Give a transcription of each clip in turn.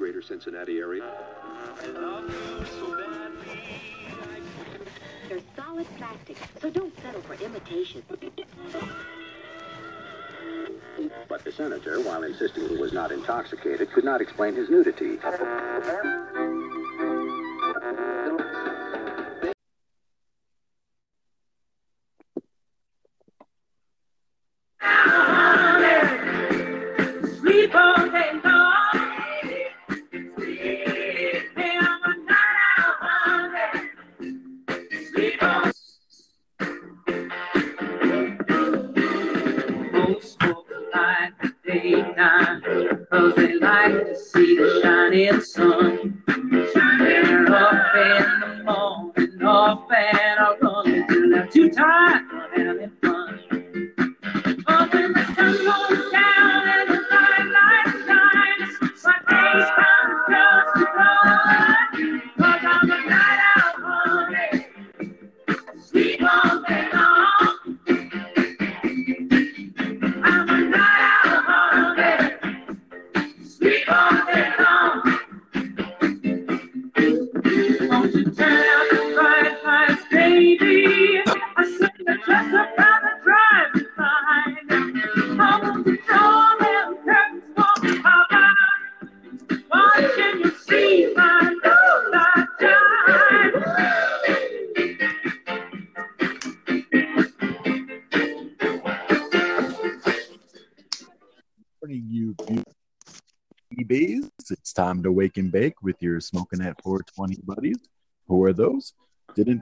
greater Cincinnati area. They're solid plastic, so don't settle for imitation. But the senator, while insisting he was not intoxicated, could not explain his nudity.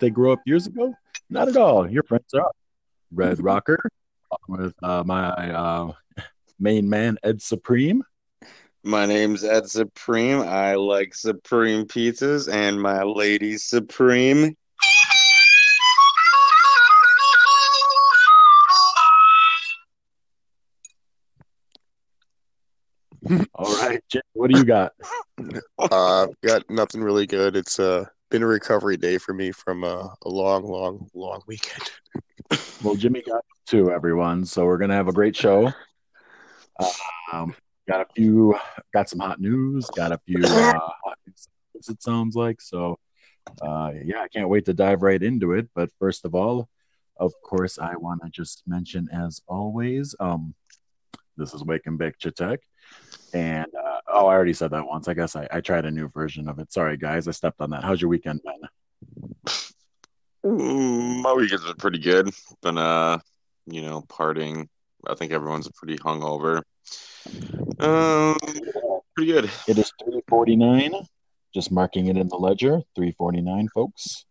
They grow up years ago? Not at all. Your friends are Red Rocker with uh, my uh, main man, Ed Supreme. My name's Ed Supreme. I like Supreme pizzas and my lady Supreme. All right, Jim, what do you got? Uh, got nothing really good. It's uh, been a recovery day for me from uh, a long, long, long weekend. Well, Jimmy got two, everyone. So we're gonna have a great show. Um, got a few, got some hot news, got a few uh, hot news, it sounds like. So, uh, yeah, I can't wait to dive right into it. But first of all, of course, I want to just mention, as always, um, this is Wake and Bake Chitek. And uh, oh, I already said that once. I guess I, I tried a new version of it. Sorry, guys, I stepped on that. How's your weekend been? Mm, my weekend's been pretty good. Been uh, you know, partying. I think everyone's pretty hungover. Um, pretty good. It is 349. Just marking it in the ledger. 349, folks.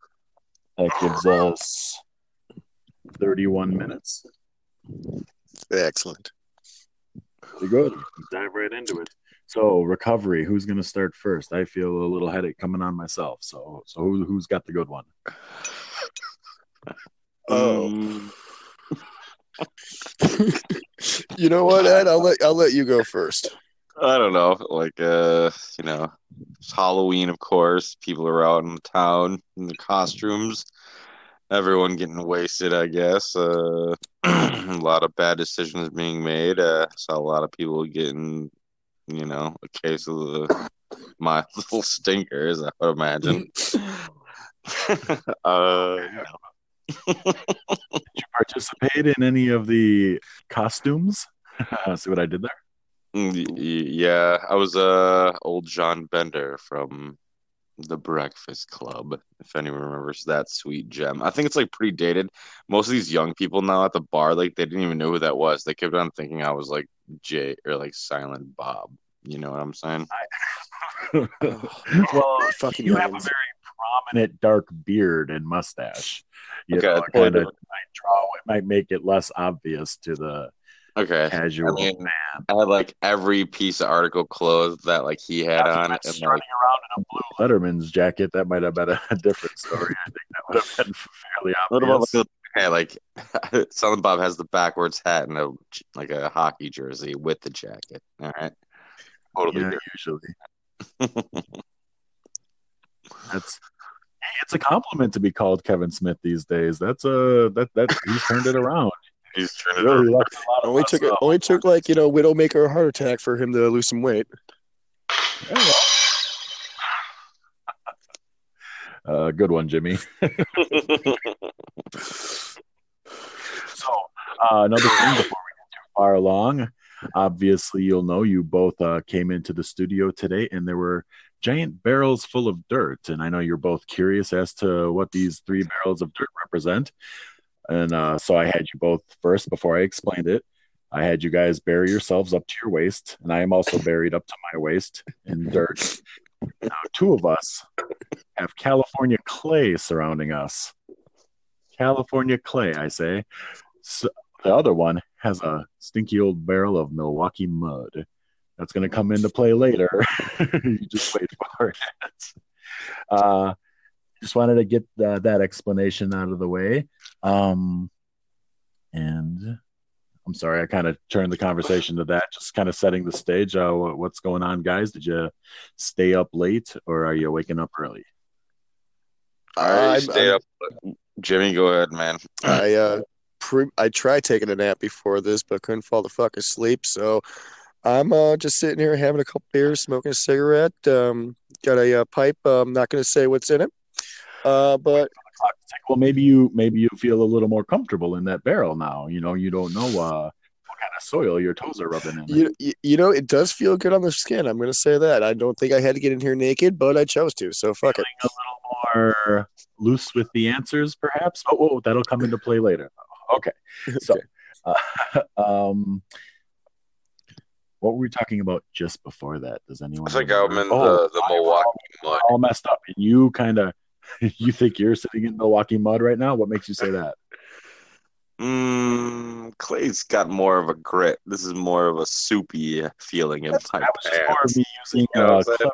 That gives us 31 minutes. Excellent. Pretty good. Dive right into it. So recovery. Who's going to start first? I feel a little headache coming on myself. So so who, who's got the good one? Oh, Um, you know what, Ed? I'll let I'll let you go first. I don't know, like uh, you know, it's Halloween, of course. People are out in the town in the costumes. Everyone getting wasted, I guess. Uh, a lot of bad decisions being made. Uh, saw a lot of people getting, you know, a case of the my little stinkers. I would imagine. uh, Did you participate in any of the costumes? See what I did there? Mm, Yeah, I was uh old John Bender from The Breakfast Club. If anyone remembers that sweet gem, I think it's like pretty dated. Most of these young people now at the bar, like they didn't even know who that was. They kept on thinking I was like Jay or like Silent Bob. You know what I'm saying? well, Fucking you have a very prominent dark beard and mustache. You Okay, know, it kind of might draw. It might make it less obvious to the Okay. casual I mean, man. I had like every piece of article clothes that like he had If you on, went and like strutting around in a blue Letterman's jacket, that might have been a, a different story. I think that would have been fairly What about obvious. like, okay, like Silent Bob has the backwards hat and a like a hockey jersey with the jacket. All right, totally yeah, usually that's hey, it's a compliment to be called Kevin Smith these days. That's a that that he's turned it around. He's turned it Really around. left a lot of Only us took it. up. Only took like you know Widowmaker a heart attack for him to lose some weight. Uh, good one, Jimmy. So, uh, another thing before we get too far along, obviously, you'll know you both uh, came into the studio today and there were giant barrels full of dirt. And I know you're both curious as to what these three barrels of dirt represent. And uh, so I had you both first, before I explained it, I had you guys bury yourselves up to your waist. And I am also buried up to my waist in dirt. Now, two of us have California clay surrounding us. California clay, I say. So the other one has a stinky old barrel of Milwaukee mud. That's going to come into play later. you just wait for it. Uh, just wanted to get uh, that explanation out of the way. Um, and I'm sorry, I kind of turned the conversation to that, just kind of setting the stage. Uh, what's going on, guys? Did you stay up late or are you waking up early? I I'm- stay I'm- up. Jimmy, go ahead, man. I uh, pre- I tried taking a nap before this, but couldn't fall the fuck asleep. So I'm uh, just sitting here having a couple beers, smoking a cigarette. Um, got a uh, pipe. Uh, I'm not going to say what's in it. Uh, but Well, maybe you maybe you feel a little more comfortable in that barrel now. You know, you don't know uh, what kind of soil your toes are rubbing in. you, you you know it does feel good on the skin. I'm going to say that. I don't think I had to get in here naked, but I chose to. So fuck it. a little more loose with the answers, perhaps. Oh, oh that'll come into play later. Okay, so uh, um, what were we talking about just before that? Does anyone? I think I'm remember? in Oh, the, the Milwaukee mud. all messed up, and you kind of you think you're sitting in Milwaukee mud right now. What makes you say that? Mm, Clay's got more of a grit. This is more of a soupy feeling in my That was just more of me using You know uh, clever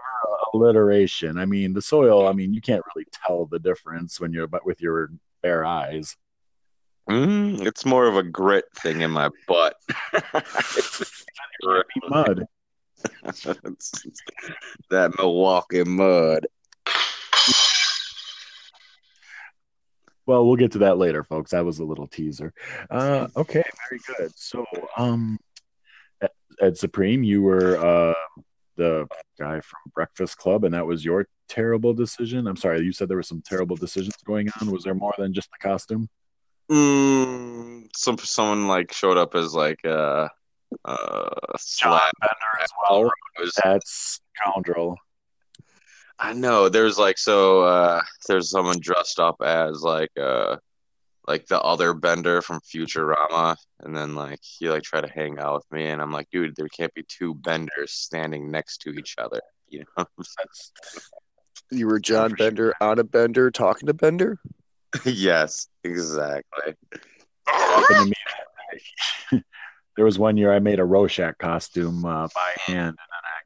alliteration. I mean, the soil. I mean, you can't really tell the difference when you're but with your bare eyes. Mm, it's more of a grit thing in my butt. Mud. That Milwaukee mud. Well, we'll get to that later, folks. That was a little teaser. Uh, okay, very good. So, um, Ed- Ed Supreme, you were uh, the guy from Breakfast Club, and that was your terrible decision. I'm sorry, you said there were some terrible decisions going on. Was there more than just the costume? Mm, some someone like showed up as like uh uh John. Bender as well. It was- That's scoundrel. I know there's like so uh there's someone dressed up as like uh like the other Bender from Futurama and then like he like tried to hang out with me and I'm like dude there can't be two Benders standing next to each other you know You were John sure. Bender on a Bender talking to Bender. yes exactly happened to me. that day. there was one year I made a Rorschach costume uh, by hand,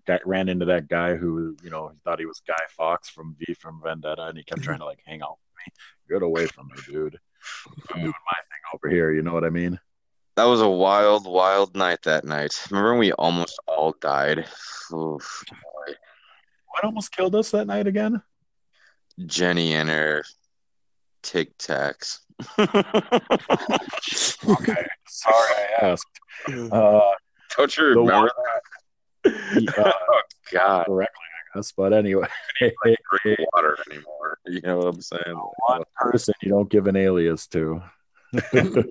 and then I got, ran into that guy who, you know, he thought he was Guy Fawkes from V from Vendetta, and he kept trying to like hang out with me. Get away from me, dude. I'm doing my thing over here. You know what I mean? that was a wild wild night that night remember when we almost all died Oof, boy. What almost killed us that night again? Jenny and her Tic Tacs Okay, sorry I asked. Uh, don't you remember he, uh, oh god correctly, I guess. But anyway, drink water anymore. You know what I'm saying? one person you don't give an alias to.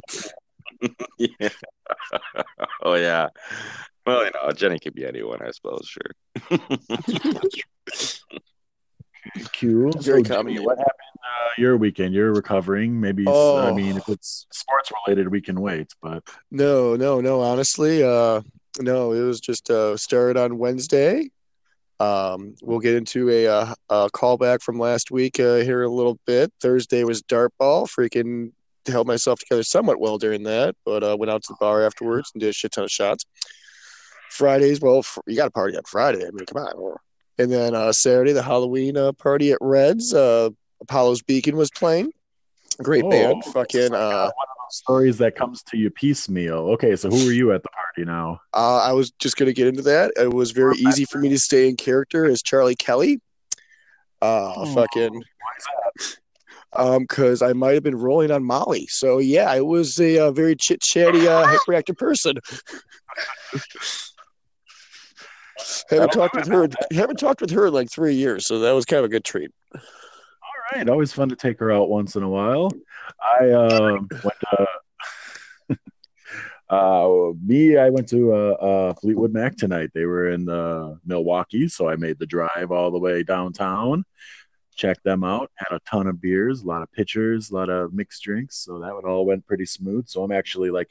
Yeah. oh yeah. Well, you know, Jenny could be anyone, I suppose. Sure. Cool. Very so, Jimmy, what happened uh, your weekend? You're recovering. Maybe, I Oh. mean, if it's sports related, we can wait. But No, no, no. Honestly, uh, no. It was just uh, started on Wednesday. Um, we'll get into a, uh, a callback from last week uh, here a little bit. Thursday was dart ball. Freaking held myself together somewhat well during that, but uh, went out to the bar afterwards and did a shit ton of shots. Fridays, well, fr- you got a party on Friday. I mean, come on. And then uh, Saturday, the Halloween uh, party at Reds. Uh, Apollo's Beacon was playing. Great Oh, band. Fucking. Uh, one of those stories that comes to you piecemeal. Okay, so who were you at the party now? Uh, I was just going to get into that. It was very easy for me to stay in character as Charlie Kelly. Uh, Oh, fucking, Why is that? um, because I might have been rolling on Molly. So yeah, I was a, uh very chit chatty, uh, hyperactive person. haven't talked with her. Haven't talked with her in like three years, so that was kind of a good treat. Right, always fun to take her out once in a while. I um, went to uh, me. I went to uh, uh, Fleetwood Mac tonight. They were in uh, Milwaukee, so I made the drive all the way downtown. Checked them out. Had a ton of beers, a lot of pitchers, a lot of mixed drinks. So that would all went pretty smooth. So I'm actually like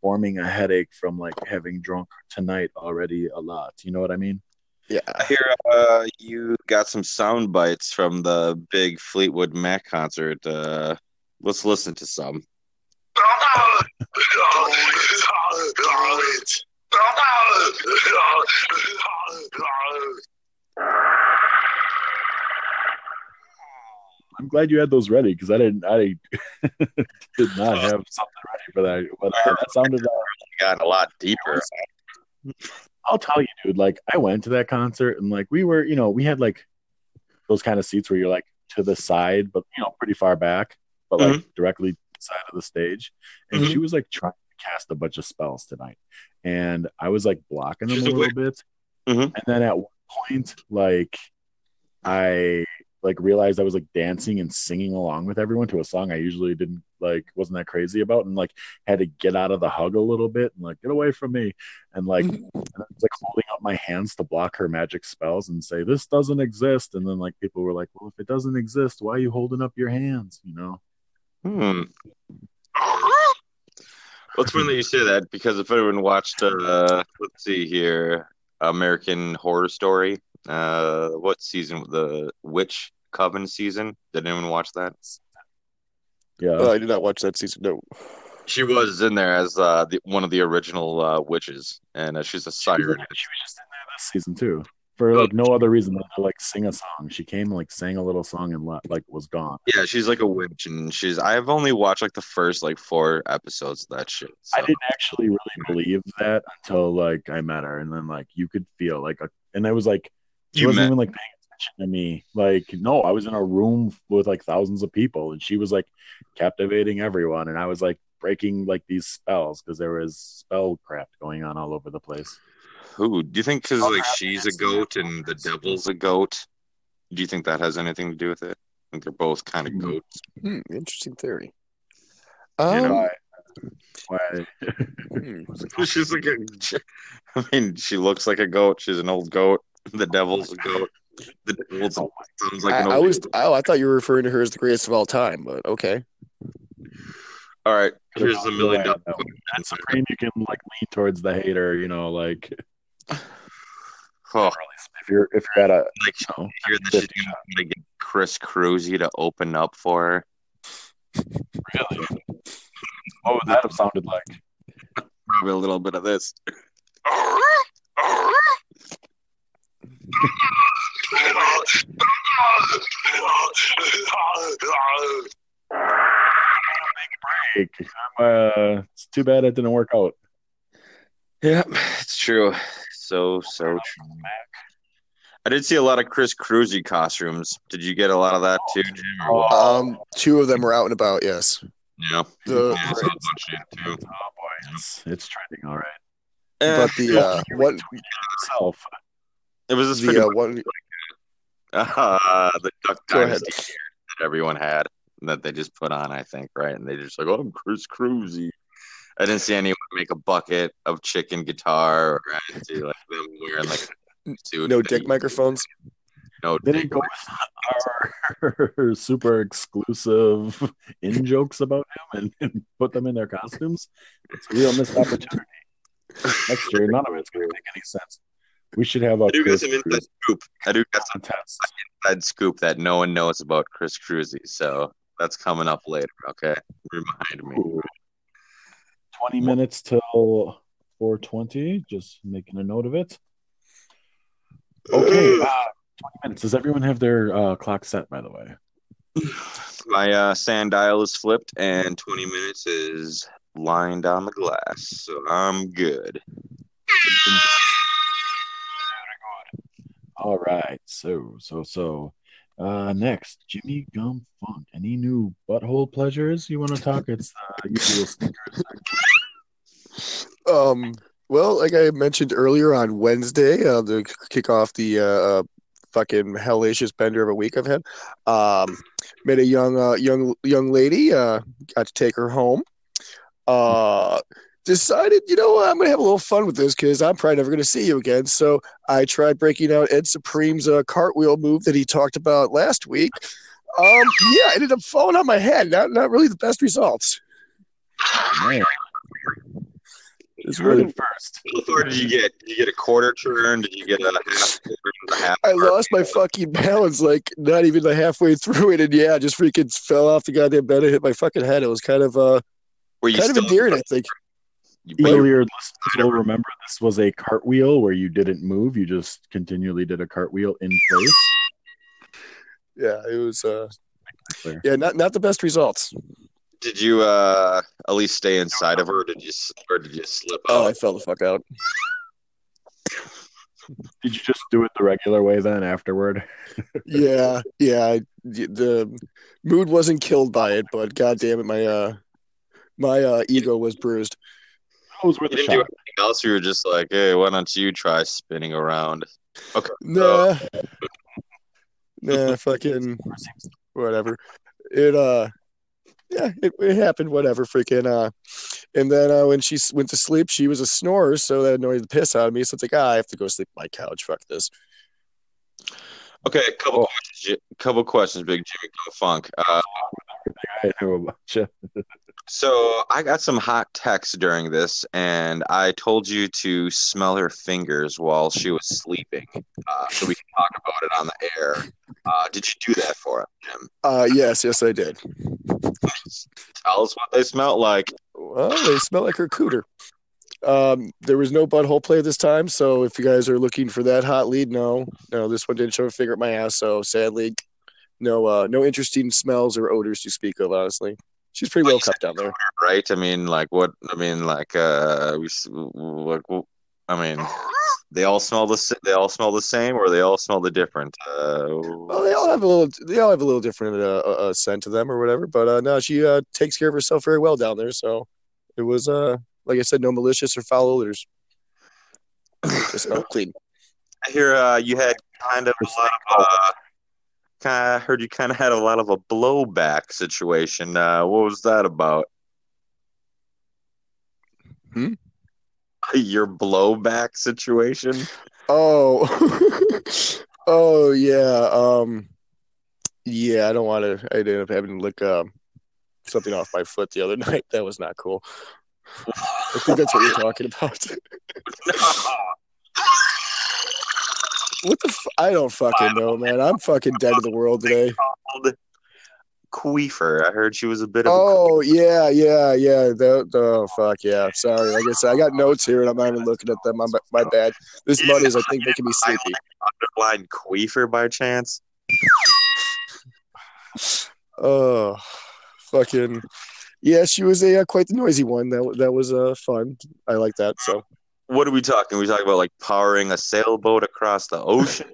forming a headache from like having drunk tonight already a lot. You know what I mean? Yeah. I hear uh, you got some sound bites from the big Fleetwood Mac concert. Uh, let's listen to some. I'm glad you had those ready because I didn't. I did not have something ready for that. But uh, that sounded. Uh, Got a lot deeper. I'll tell you, dude. Like I went to that concert and like we were, you know, we had like those kind of seats where you're like to the side, but you know, pretty far back, but like directly to the side of the stage. And she was like trying to cast a bunch of spells tonight, and I was like blocking them She's a little bit. Mhm. And then at one point, like I like realized I was like dancing and singing along with everyone to a song I usually didn't like wasn't that crazy about and like had to get out of the hug a little bit and like get away from me and like and I was like holding up my hands to block her magic spells and say this doesn't exist and then like people were like well if it doesn't exist why are you holding up your hands you know Hmm. Well, it's funny that you say that because if anyone watched, uh, let's see here, American Horror Story, uh, what season? The Witch Coven season. Did anyone watch that? Yeah Oh, I did not watch that season. No. She was in there as uh, the, one of the original uh, witches, and uh, she's a she was, siren. in- she was just in there this season too for like no other reason than to like sing a song she came like sang a little song and le- like was gone Yeah, she's like a witch, and she's. I've only watched like the first like four episodes of that shit. I didn't actually really believe that until like I met her, and then like you could feel like, a, and I was like, she You wasn't met- even like paying attention to me. Like, no, I was in a room with like thousands of people, and she was like captivating everyone, and I was like breaking like these spells because there was spell spellcraft going on all over the place. Who do you think? Because like she's a goat and the devil's a goat. Do you think that has anything to do with it? I think they're both kind of Hmm. goats. Hmm, interesting theory. You Um, know, Why? hmm. She's like a. I mean, she looks like a goat. She's an old goat. The devil's a goat. The devil sounds like I, an I old. was. Oh, I thought you were referring to her as the greatest of all time, but okay. All right, here's a million dollar. No. At Supreme, you can like lean towards the hater, you know, like Oh, if you're if you're at a like you know, hear that she's gonna get Chris Cruzy to open up for her. really, what would that have sounded like? Probably a little bit of this. Break. Uh, it's too bad it didn't work out. Yeah, it's true. So so true. I did see a lot of Chris Cruzy costumes. Did you get a lot of that too, Jim? Um, two of them were out and about. Yes. Yeah, The- yeah, I saw bunch of too. Oh boy, it's it's trending all right. Eh, But the uh, one, Itself. it was just pretty the uh, one. Uh, the Duck Dynasty that everyone had that they just put on, I think, right? And they just like, oh, I'm Chris Cruzy. I didn't see anyone make a bucket of chicken guitar or anything like them wearing like a suit. No thing. dick microphones. No They dick. didn't go with our super exclusive in jokes about him and, and put them in their costumes. It's a real missed opportunity. Next year, none of it's going to make any sense. We should have a I do got Chris some inside Cruz scoop. I do got some inside scoop that no one knows about Chris Cruzy. So that's coming up later. Okay, remind me. Ooh. 20 minutes till 420. Just making a note of it. Okay, uh, 20 minutes. Does everyone have their uh, clock set, by the way? My uh, sand dial is flipped, and 20 minutes is lined on the glass, so I'm good. All right. So, so, so. Uh, next, Jimmy Gum Funk. Any new butthole pleasures you want to talk? It's the usual stickers. Um, well, like I mentioned earlier on Wednesday, uh, to kick off the uh, uh, fucking hellacious bender of a week I've had, um, met a young uh, young young lady. Uh, got to take her home. Uh, decided, you know, what, I'm gonna have a little fun with this because I'm probably never gonna see you again. So I tried breaking out Ed Supreme's uh, cartwheel move that he talked about last week. Um, yeah, I ended up falling on my head. Not not really the best results. Man, It's you really first. How far did you get? Did you get a quarter turn? Did you get a half? A half I lost my fucking balance like not even the halfway through it, and yeah, I just freaking fell off the goddamn bed and hit my fucking head. It was kind of uh Were you kind of still? endearing, I think. You- Earlier listeners will remember this was a cartwheel where you didn't move; you just continually did a cartwheel in place. Yeah, it was uh yeah, not not the best results. Did you uh at least stay inside of her? Or did you s- or did you slip Oh. I fell the fuck out. Did you just do it the regular way then? Afterward, Yeah, yeah. The mood wasn't killed by it, but god damn it, my uh my uh ego was bruised. Those were You didn't do anything else. You were just like, hey, why don't you try spinning around? Okay. Nah. Nah, fucking whatever. It uh yeah, it, it happened, whatever, freaking uh and then uh when she went to sleep, she was a snorer, so that annoyed the piss out of me. So it's like, ah, I have to go sleep on my couch. Fuck this. Okay, a couple Oh. questions. Couple questions, Big Jimmy Go Funk. Uh, I knew about you. so I got some hot texts during this, and I told you to smell her fingers while she was sleeping, uh, so we can talk about it on the air. Uh, did you do that for us, Jim? Uh yes, yes I did. Tell us what they smelled like. Well, they smell like her cooter. Um, there was no butthole play this time, so if you guys are looking for that hot lead, no, no, this one didn't show a finger at my ass. So sadly, no, uh, no interesting smells or odors to speak of. Honestly, she's pretty well kept down there. right? I mean, like what? I mean, like uh, we like. I mean, they all smell the they all smell the same, or they all smell the different. Uh, Well, they all have a little, they all have a little different uh, uh, uh, scent to them or whatever. But uh, no, she uh, takes care of herself very well down there. So it was, uh, like I said, no malicious or foul odors. Just smelled clean. I hear uh, you had kind of a lot of. Uh, of heard you kind of had a lot of a blowback situation. Uh, what was that about? Hmm? Your blowback situation. Oh, oh yeah. Um, yeah. I don't want to. I ended up having to lick um, something off my foot the other night. That was not cool. I think that's what you're talking about. What the? F- I don't fucking know, man. I'm fucking dead to the world today. Queefer. I heard she was a bit of. a Oh yeah, yeah, yeah. The, the oh fuck yeah. Sorry. Like I said, I got notes here and I'm not even looking at them. My, my bad. This mud is, I think, making me sleepy. underlined queefer by chance. Oh, fucking yeah. She was a uh, quite the noisy one. That that was uh fun. I like that. So What are we talking? we talking about like powering a sailboat across the ocean?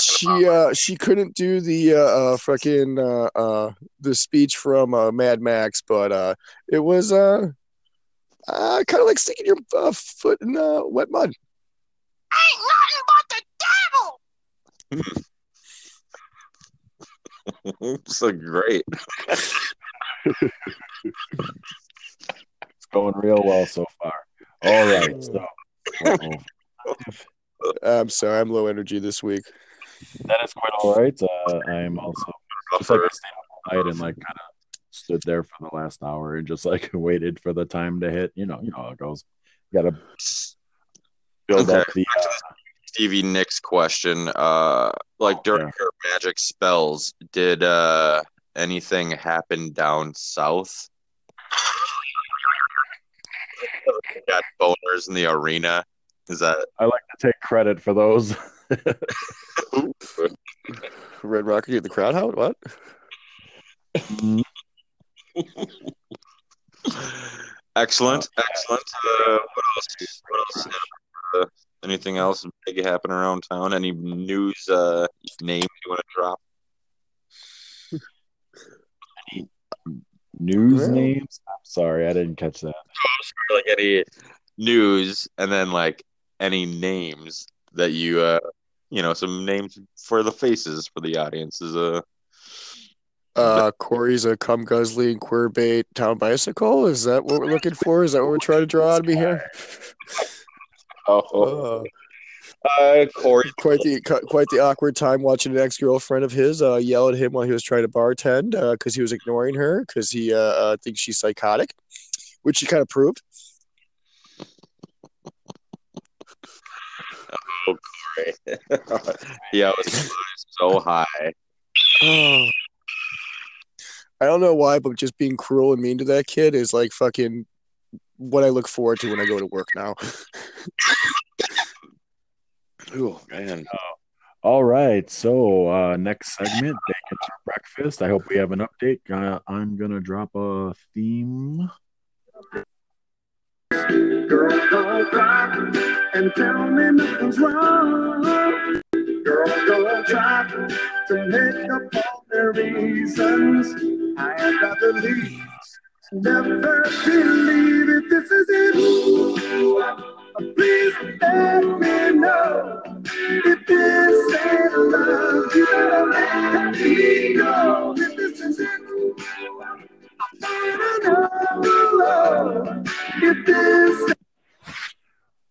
she uh she couldn't do the uh, uh fucking uh uh the speech from uh, Mad Max, but uh it was uh. Uh, kind of like sticking your uh, foot in uh, wet mud. Ain't nothing but the devil. so great. It's going real well so far. All right, so uh-oh. I'm sorry, I'm low energy this week. that is quite all right. Uh, I am also just like I stayed up all night and like kind of stood there for the last hour and just like waited for the time to hit. You know, you know how it goes. Got to build Okay. up the. Uh, Stevie Nicks question. Uh, like during Yeah. her magic spells, did uh anything happen down south? Got boners in the arena. Is that I like to take credit for those. Red Rocket get the crowd out? What? excellent? Excellent. Uh, what else? What else? Uh, anything else big happen around town? Any news uh, names you want to drop? News Well- names. I'm sorry, I didn't catch that. like any news and then like any names that you uh you know some names for the faces for the audience is a Uh, Corey's a cum guzzling queer bait town bicycle. Is that what we're looking for? Is that what we're trying to draw out of me here? oh Uh, uh, Corey quite the quite the awkward time watching an ex girlfriend of his uh, yell at him while he was trying to bartend because he was ignoring her because he uh, uh, thinks she's psychotic, which he kind of proved. Oh, Corey. yeah, I was so high. Oh. I don't know why, but just being cruel and mean to that kid is like fucking what I look forward to when I go to work now. Oh man. All right. So uh, next segment, bacon for breakfast. I hope we have an update. Uh, I'm gonna drop a theme. Girls don't cry and tell me nothing's wrong. Girls don't try to make up all their reasons. I rather leave. Never believe it. This is it. Please let me if this ain't love. You better let me. If this is it.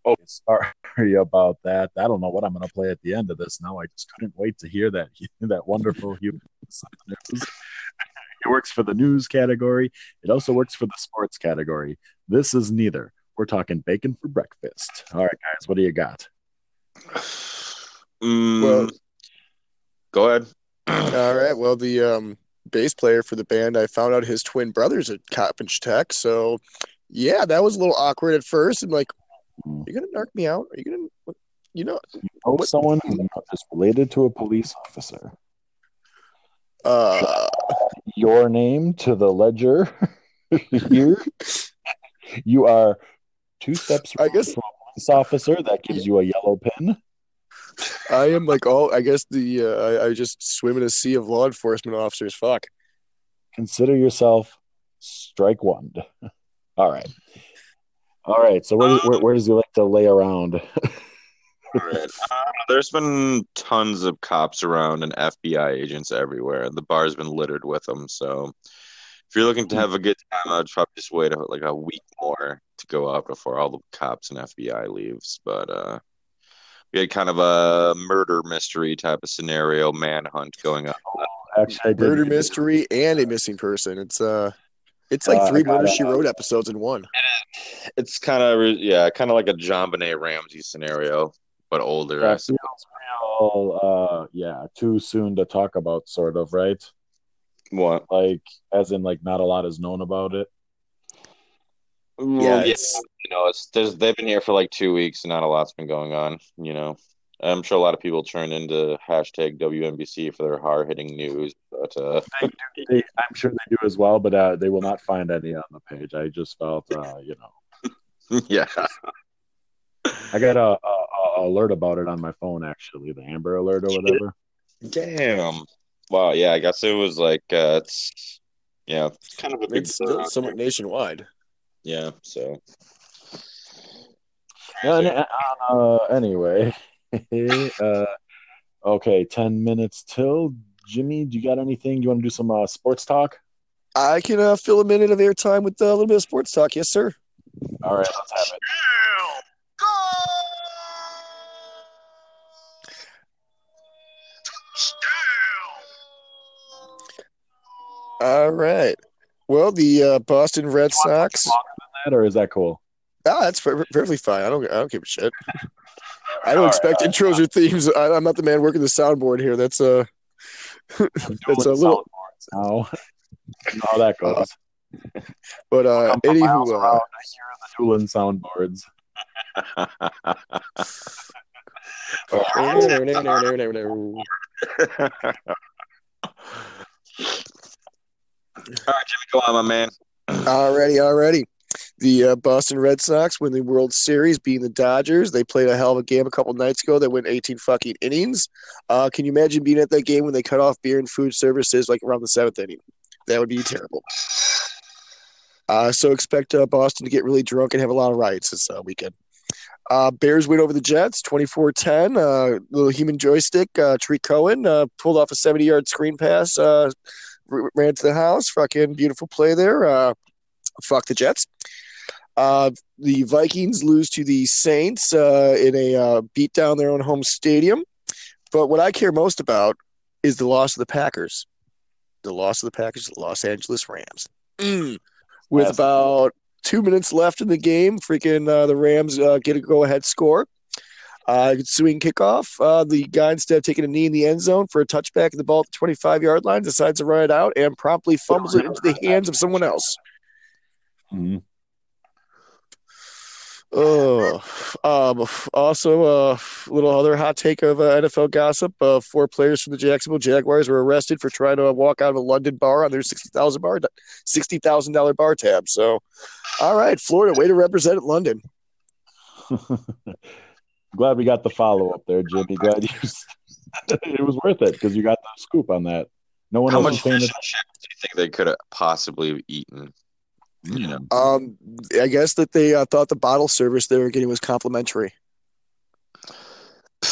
Oh, sorry about that. I don't know what I'm gonna play at the end of this. Now I just couldn't wait to hear that that wonderful human. It works for the news category. It also works for the sports category. This is neither. We're talking bacon for breakfast. All right, guys, what do you got? Mm, Well- go ahead. All right. Well, the um, bass player for the band, I found out his twin brother's at cop and tech. So, yeah, that was a little awkward at first. I'm like, Hmm. "You gonna narc me out? Are you gonna, you know?" Oh, What- someone who is related to a police officer. Uh, Your name to the ledger here. You are two steps I guess- from a police officer. That gives you a yellow pin. I am like all. I guess the uh, I, I just swim in a sea of law enforcement officers. Fuck. Consider yourself strike one. All right. All right. So where, where, where does he like to lay around? All right. Uh, there's been tons of cops around and FBI agents everywhere. The bar's been littered with them. So if you're looking to have a good time, I'd probably just wait like a week more to go out before all the cops and FBI leaves. But uh, we had kind of a murder mystery type of scenario, manhunt going on. Actually, I did Murder mystery and a missing person. It's uh, it's like Uh, three I got Murder. She Wrote episodes in one. It's kind of yeah, kind of like a JonBenét Ramsey scenario, but older. I That feels real. Uh, yeah, too soon to talk about, sort of, right? What? Like, as in, like, not a lot is known about it. Well, Yeah, yeah, it's you know, it's there's they've been here for like two weeks and not a lot's been going on. You know, I'm sure a lot of people turn into hashtag WNBC for their hard hitting news, but uh, They, I'm sure they do as well, but uh, they will not find any on the page. I just felt, uh, you know, yeah, I got a, a, a alert about it on my phone. Actually, the Amber Alert or whatever. damn. Wow, yeah, I guess it was like uh, it's yeah, it's kind of a big it's still somewhat nationwide. yeah. So Yeah, and, uh, anyway, uh, okay, ten minutes till. Jimmy, do you got anything? You want to do some uh, sports talk? I can uh, fill a minute of airtime with uh, a little bit of sports talk. Yes, sir. All right, let's have it. All right. Well, the uh, Boston Red Sox. That or is that cool? Ah, that's per- perfectly fine. I don't. I don't give a shit. I don't All expect intros or themes. I, I'm not the man working the soundboard here. That's uh, I'm That's a little- soundboards now. how that goes. but uh, Come from miles anywho, uh, I hear the dueling soundboards. all right, Jimmy, go on, my man. Already, already. The uh, Boston Red Sox win the World Series, beating the Dodgers. They played a hell of a game a couple nights ago. They went 18 fucking innings. Uh, can you imagine being at that game when they cut off beer and food services like around the seventh inning? That would be terrible. Uh, so expect uh, Boston to get really drunk and have a lot of riots this uh, weekend. Uh, Bears win over the Jets, 24-10. Uh, little human joystick. Uh, Tarik Cohen pulled off a 70-yard screen pass, ran to the house. Fucking beautiful play there. Uh, fuck the Jets. Uh, the Vikings lose to the Saints uh, in a uh, beat down their own home stadium. But what I care most about is the loss of the Packers. The loss of the Packers, the Los Angeles Rams. Mm. With about two minutes left in the game, freaking uh, the Rams uh, get a go ahead score. Uh, ensuing kickoff. Uh, the guy, instead of taking a knee in the end zone for a touchback of the ball at the 25 yard line, decides to run it out and promptly fumbles it into the hands of someone else. Mhm. Oh, um, also a uh, little other hot take of uh, NFL gossip. Uh, four players from the Jacksonville Jaguars were arrested for trying to walk out of a London bar on their sixty thousand bar sixty thousand dollar bar tab. So, all right, Florida, way to represent London. Glad we got the follow up there, Jimmy. Glad you. it was worth it because you got the scoop on that. No one How else much was fish and chips do you think they could have possibly eaten? You know, Um, I guess that they uh, thought the bottle service they were getting was complimentary. of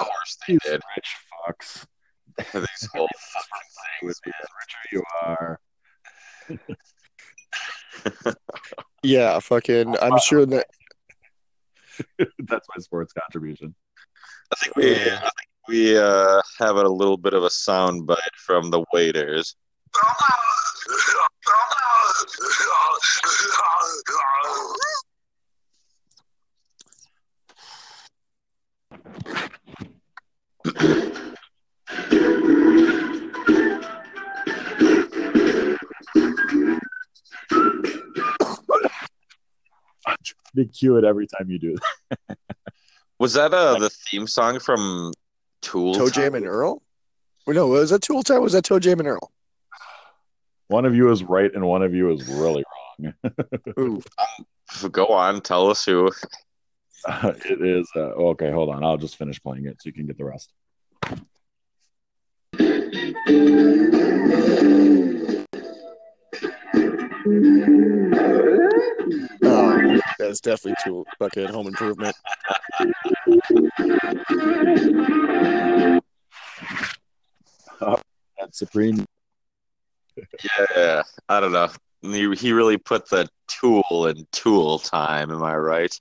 course they These did. rich fucks. These whole fucking With the richer you are. Yeah, fucking. I'm sure that. That's my sports contribution. I think we, I think we uh, have a little bit of a sound bite from the waiters. Big cue it every time you do that. Was that uh, the theme song from Tool? ToeJam and Earl? Well, no, was that Tool Time? or Was that ToeJam and Earl? One of you is right and one of you is really wrong. Ooh. Go on, tell us who. it is. Uh, okay, hold on. I'll just finish playing it so you can get the rest. Oh, that's definitely Tool. Fucking Home Improvement. That's Supreme. Yeah, I don't know. He, he really put the tool in tool time. Am I right?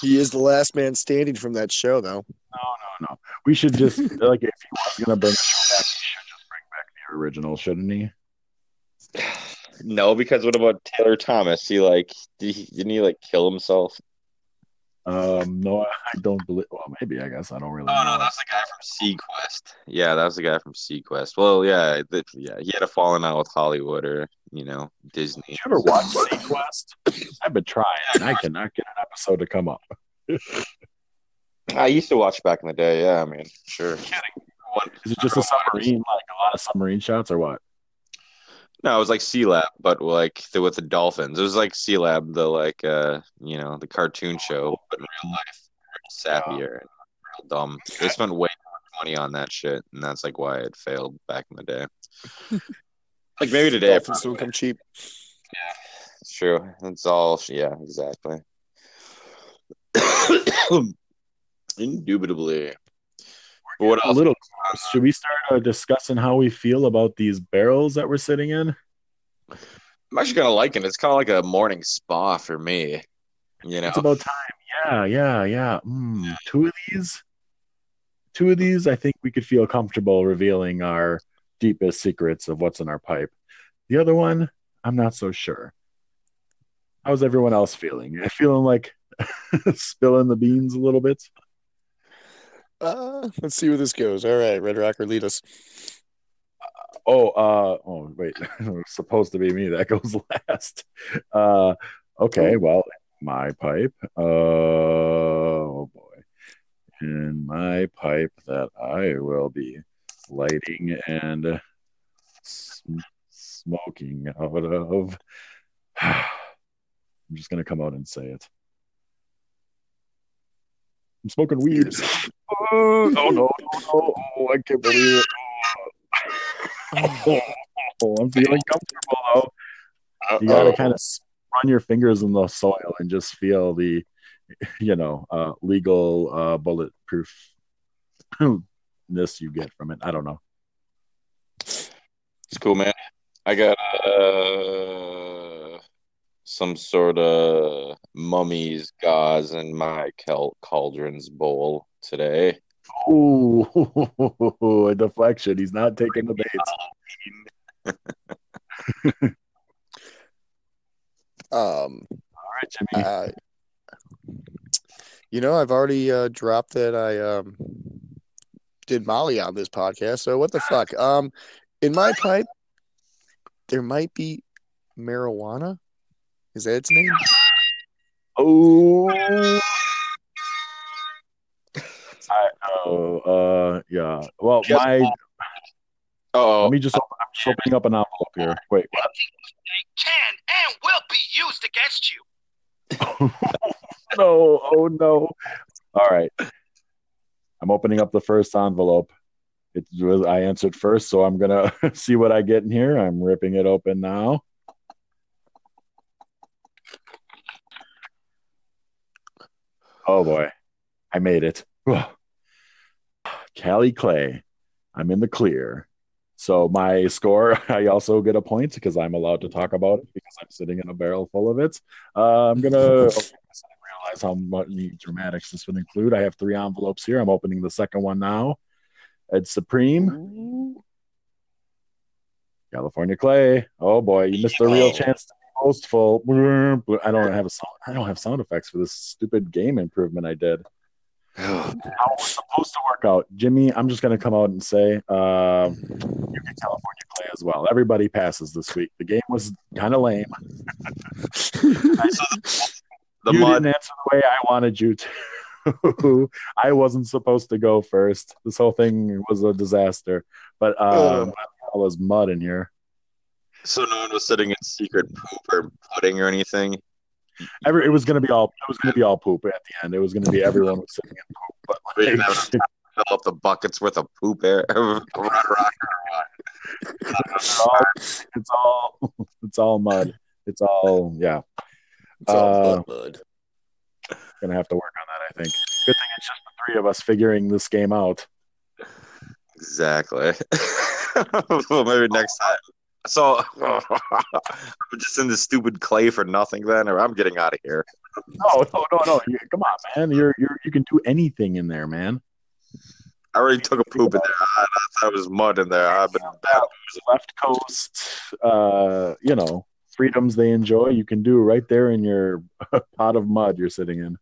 He is the last man standing from that show, though. No, no, no. We should just like if he was gonna bring the show back, he should just bring back the original, shouldn't he? No, because what about Taylor Thomas? He like did he, didn't he like kill himself? Um, no, I don't believe. Well, maybe I guess I don't really Oh know. no, that's the guy from SeaQuest. Yeah, that was the guy from SeaQuest. Well, yeah, th- yeah, he had a falling out with Hollywood or you know Disney. Did you ever watch SeaQuest? I've been trying, and I cannot get an episode to come up. I used to watch back in the day. Yeah, I mean, sure. Is it just a submarine, like a lot of submarine shots, or what? No, it was like Sealab, but like the, with the dolphins. It was like Sealab, the like uh you know the cartoon show, but in real life, sappier and real dumb. They spent way much money on that shit, and that's like why it failed back in the day. like maybe today, Dolphins don't come cheap. Yeah, It's true. It's all yeah, exactly. Indubitably. But what A else? little close. Should we start uh, discussing how we feel about these barrels that we're sitting in? I'm actually kind of liking it. It's kind of like a morning spa for me. You know, It's about time. Yeah, yeah, yeah. Mm, two of these, two of these, I think we could feel comfortable revealing our deepest secrets of what's in our pipe. The other one, I'm not so sure. How's everyone else feeling? You feeling like spilling the beans a little bit? Uh, let's see where this goes. All right, Red Rocker, lead us. Oh, uh, oh, wait, it was supposed to be me that goes last. Uh, okay, well, my pipe. Uh, oh boy, and my pipe that I will be lighting and sm- smoking out of. I'm just gonna come out and say it. I'm smoking weed. Oh, oh no, no, no! Oh, I can't believe it. Oh, I'm feeling comfortable though. You got to kind of run your fingers in the soil and just feel the, you know, uh, legal uh, bulletproof ness you get from it. I don't know. It's cool, man. I got uh, some sort of mummies, gauze, in my cal- cauldrons bowl today. Ooh, a deflection. He's not taking the bait. Um, All right, Jimmy. uh, you know, I've already uh, dropped that I um did Molly on this podcast. So what the fuck? Um, in my pipe, there might be marijuana. Is that its name? Oh. I, oh, uh, yeah. Well, Yes. my Oh, let me just. Open, I'm just opening up an envelope here. Wait, what? can and will be used against you. no, oh no. All right. I'm opening up the first envelope. It was I answered first, so I'm gonna see what I get in here. I'm ripping it open now. Oh boy, I made it. Callie Clay, I'm in the clear. So my score, I also get a point because I'm allowed to talk about it because I'm sitting in a barrel full of it. Uh, I'm gonna okay, I realize how much dramatics this would include. I have three envelopes here. I'm opening the second one now. It's Supreme. California Clay. Oh boy, you missed a real chance to boastful. I don't have a sound. I don't have sound effects for this stupid game improvement I did. How was supposed to work out, Jimmy. I'm just gonna come out and say, um, you get California Clay as well. Everybody passes this week. The game was kind of lame. the you mud. didn't answer the way I wanted you to. I wasn't supposed to go first. This whole thing was a disaster. But uh, all this mud in here. So no one was sitting in secret poop or pudding or anything. Every, it was gonna be all. It was gonna be all poop at the end. It was gonna be everyone was sitting in poop. But We didn't have like, Fill up the buckets worth of poop air. it's all. It's all. It's all mud. It's all. Yeah. It's all Uh, mud, mud. Gonna have to work on that. I think. Good thing it's just the three of us figuring this game out. exactly. well, maybe next time. So I'm just in this stupid clay for nothing then, or I'm getting out of here. No, no, no, no. You, come on, man. You're you're you can do anything in there, man. I already took a poop in there. I, I thought it was mud in there. I've been left coast uh you know freedoms they enjoy you can do right there in your pot of mud you're sitting in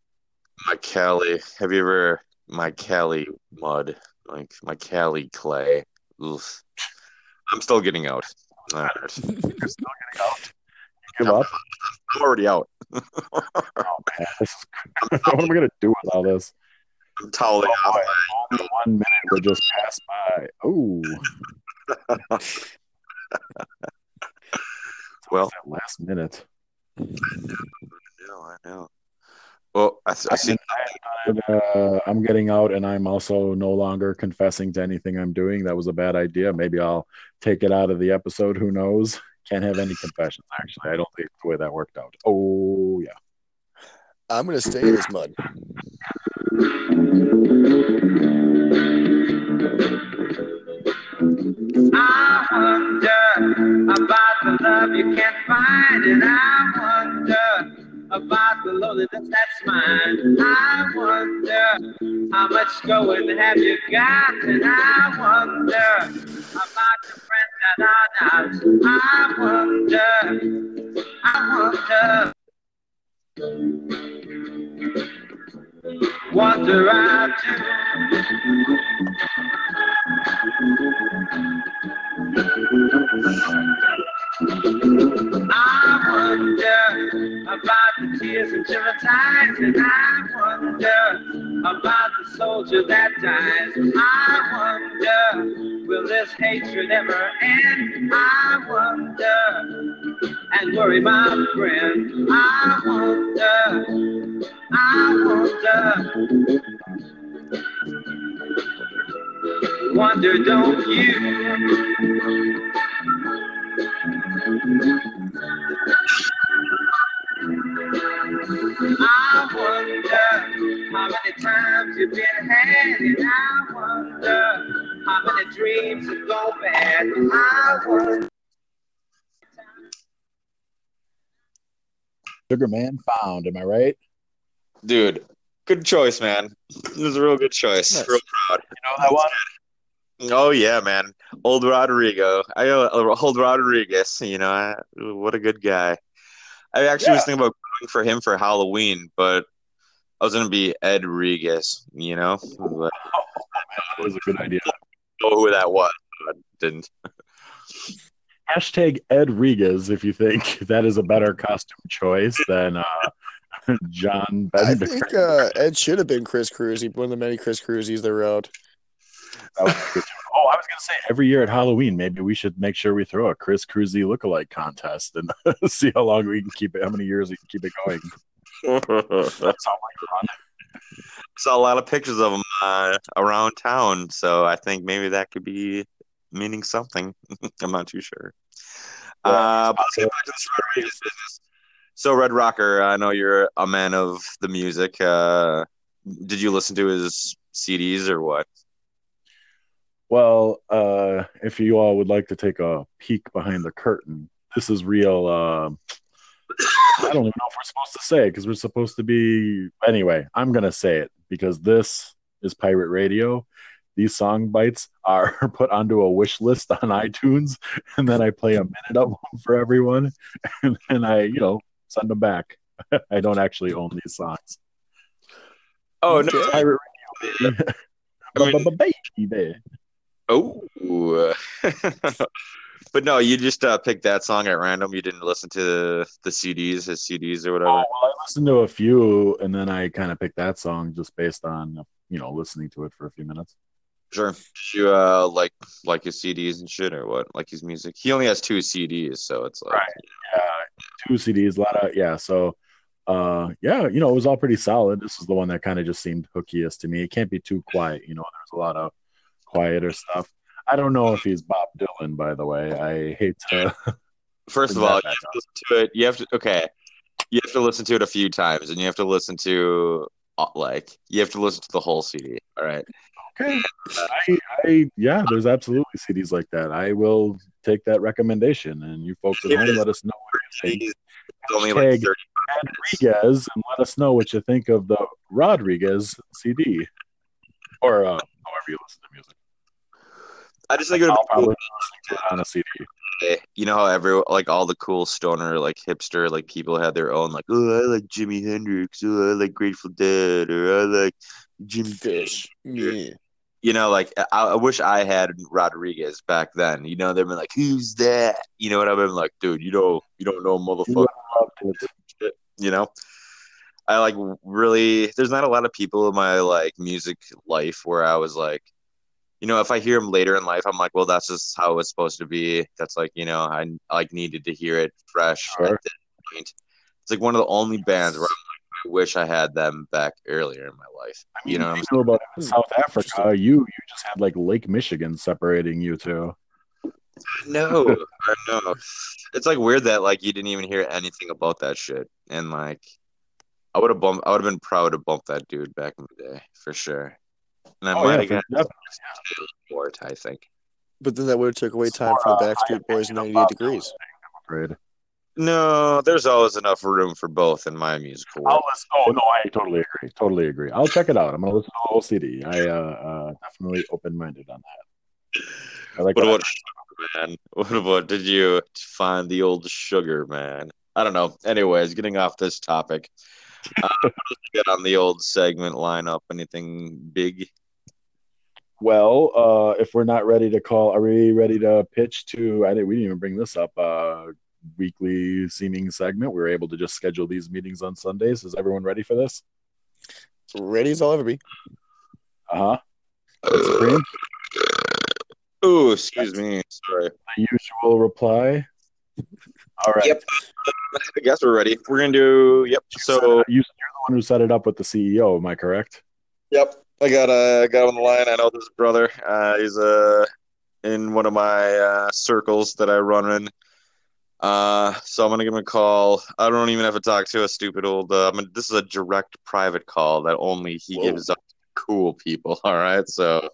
My Cali. Have you ever my Cali mud? Like my Cali clay. Oof. I'm still getting out. All right. you're still getting out you give up I'm already out. oh man what am i gonna do with all this I'm toweling oh, off. boy. Only one minute would just pass by oh Well, last minute I know, I know. Well, I, I see. And, uh, i'm getting out and i'm also no longer confessing to anything i'm doing. That was a bad idea. Maybe i'll take it out of the episode. Who knows? Can't have any confessions actually. I don't think the way that worked out. Oh yeah. I'm gonna stay in this mud. I wonder about the love you can't find, and I wonder about the loneliness that's mine. I wonder how much going have you got, and I wonder about the friends that are not. I wonder, I wonder, wonder I do. I wonder about the tears shiver times, and I wonder about the soldier that dies. I wonder, will this hatred ever end? I wonder, and worry my friend. I wonder, I wonder. Wonder, don't you? I wonder how many times you've been had, and I wonder how many dreams have gone bad. I wonder. Sugar Man found, am I right? Dude, good choice, man. This is a real good choice. Real proud. You know, I Oh yeah, man. Old Rodrigo. I uh, old Rodriguez. You know, I, what a good guy. I actually was thinking about going for him for Halloween, but I was gonna be Ed Rodriguez. You know, but That was a good idea. I don't know who that was. But didn't. Hashtag Ed Rigas if you think that is a better costume choice than uh, John I think uh, Ed should have been Chris Cruz. He one of the many Chris Cruzes that rode. That was good. Oh, I was gonna say every year at Halloween, maybe we should make sure we throw a Chris Cruzy lookalike contest and see how long we can keep it, how many years we can keep it going. That sounds like fun. Saw a lot of pictures of him uh, around town, so I think maybe that could be meaning something. I'm not too sure. Uh, but let's get back to business. So, Red Rocker, I know you're a man of the music. Uh, did you listen to his CDs or what? Well, uh, if you all would like to take a peek behind the curtain, this is real. Uh, I don't even know if we're supposed to say it because we're supposed to be. Anyway, I'm going to say it because this is Pirate Radio. These song bites are put onto a wish list on iTunes, and then I play a minute of them for everyone, and then I, you know, send them back. I don't actually own these songs. Oh no! Pirate Radio. I mean- Baby. Oh, but no, you just uh, picked that song at random. You didn't listen to the, the CDs, his CDs or whatever. Oh, well, I listened to a few, and then I kind of picked that song just based on you know listening to it for a few minutes. Sure. Did you uh, like like his CDs and shit or what? Like his music? He only has two CDs, so it's like Right. Yeah, two CDs, a lot of yeah. So, uh, yeah, you know, it was all pretty solid. This is the one that kind of just seemed hookiest to me. It can't be too quiet, you know. There's a lot of quieter stuff. I don't know if he's Bob Dylan, by the way. I hate to. First of all, you have to listen to it. You have to okay. You have to listen to it a few times, and you have to listen to uh, like you have to listen to the whole CD. All right. Okay, I, I, yeah, there's absolutely CDs like that. I will take that recommendation, and you folks at home, let us know what you only like Rodriguez, and let us know what you think of the Rodriguez CD, or uh, however you listen to music. I just think it would I'll be cool. to it on a CD. You know how every like all the cool stoner like hipster like people had their own like oh I like Jimi Hendrix oh I like Grateful Dead or I like Jimmy Fish. Yeah. you know, like I, I wish I had Rodriguez back then. You know, they've been like, "Who's that?" You know what I've been like, dude. You don't, you don't know, motherfucker. You know, I like really. There's not a lot of people in my like music life where I was like, you know, if I hear them later in life, I'm like, well, that's just how it's supposed to be. That's like, you know, I, I like needed to hear it fresh Sure. at this point. It's like one of the only bands where I'm like, I wish I had them back earlier in my life. I mean, You know what I'm you knew about it in. South Africa. You you just had like Lake Michigan separating you two. No, I know. It's like weird that like you didn't even hear anything about that shit, and like I would have bumped. I would have been proud to bump that dude back in the day for sure. And I Oh, might yeah, have got for- definitely. Fort, I think. But then that would have took away time for the Backstreet Boys in 98 Degrees. Afraid. No, there's always enough room for both in my musical world. listen. Oh no, I totally agree. Totally agree. I'll check it out. I'm gonna listen to the whole CD. I uh, uh definitely open minded on that. I like What what about man? What about did you find the old sugar man? I don't know. Anyways, getting off this topic. Uh, what else you got on the old segment lineup? Anything big? Well, uh, if we're not ready to call, are we ready to pitch to? I didn't. We didn't even bring this up. Uh, weekly seeming segment. We were able to just schedule these meetings on Sundays. Is everyone ready for this? Ready as I'll ever be. Uh huh. Supreme. Oh, excuse me. Sorry. The usual reply. All right. Yep. I guess we're ready. We're gonna do. Yep. So. you, you're the one who set it up with the CEO. Am I correct? Yep. I got a guy on the line. I know this brother. Uh, he's uh, in one of my uh, circles that I run in. Uh, so I'm gonna give him a call. I don't even have to talk to a stupid old. Uh, I mean, this is a direct private call that only he Whoa. gives up cool people. All right, so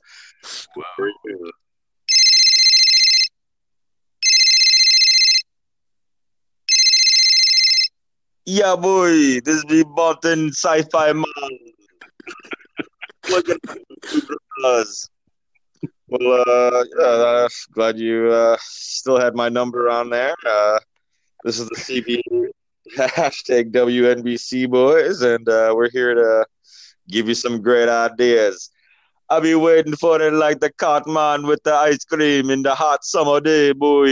yeah, boy, this be Bolton Sci-Fi Man. Look at us. Well, uh, yeah, glad you uh, still had my number on there. Uh, this is the CB hashtag WNBC boys, and uh, we're here to give you some great ideas. I'll be waiting for it like the man with the ice cream in the hot summer day, boy.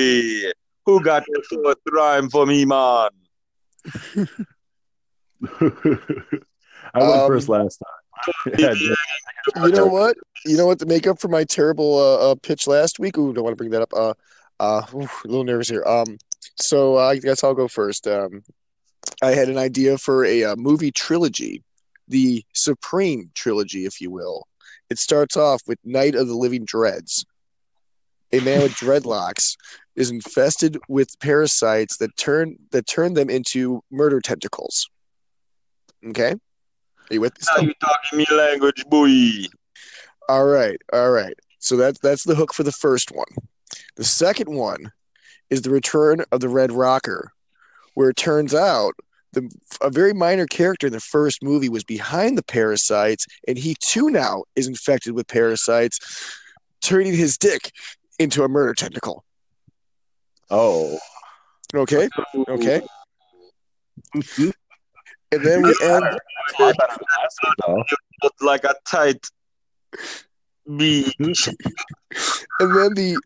Who got the fourth rhyme for me, man? I went Um, first last time. Yeah, You know what? You know what? To make up for my terrible uh, uh, pitch last week. Ooh, don't want to bring that up. Uh, uh, oof, a little nervous here. Um, so uh, I guess I'll go first. Um, I had an idea for a uh, movie trilogy, the Supreme trilogy, if you will. It starts off with Night of the Living Dreads. A man with dreadlocks is infested with parasites that turn that turn them into murder tentacles. Okay, are you with me? Now you talking me language, boy. All right, all right. So that's that's the hook for the first one. The second one is the return of the Red Rocker, where it turns out the a very minor character in the first movie was behind the parasites, and he too now is infected with parasites, turning his dick into a murder tentacle. Oh, Okay, okay. And then we end. Like a tight bee. And then the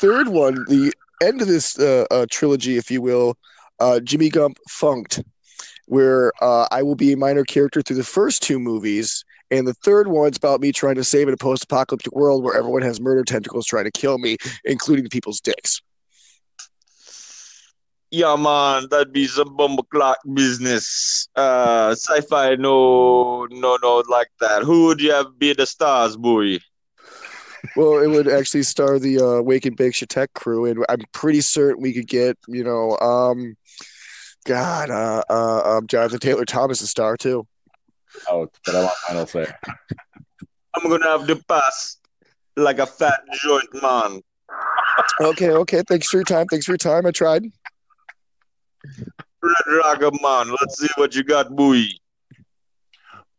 third one, the end of this uh, uh, trilogy, if you will, uh, Jimmy Gump Funked, where uh, I will be a minor character through the first two movies, and the third one's about me trying to save in a post-apocalyptic world where everyone has murder tentacles trying to kill me, including people's dicks. Yeah, man, that'd be some bumble clock business. Uh, sci-fi, no, no, no, like that. Who would you have be the stars, boy? Well, it would actually star the uh, Wake and Bake Shatek crew, and I'm pretty certain we could get, you know, um, God, uh, uh, um, Jonathan Taylor Thomas a star too. oh, but I want final say. I'm gonna have the pass like a fat joint, man. Okay, okay. Thanks for your time. Thanks for your time. I tried. Red Rocker, man. Let's see what you got, boy.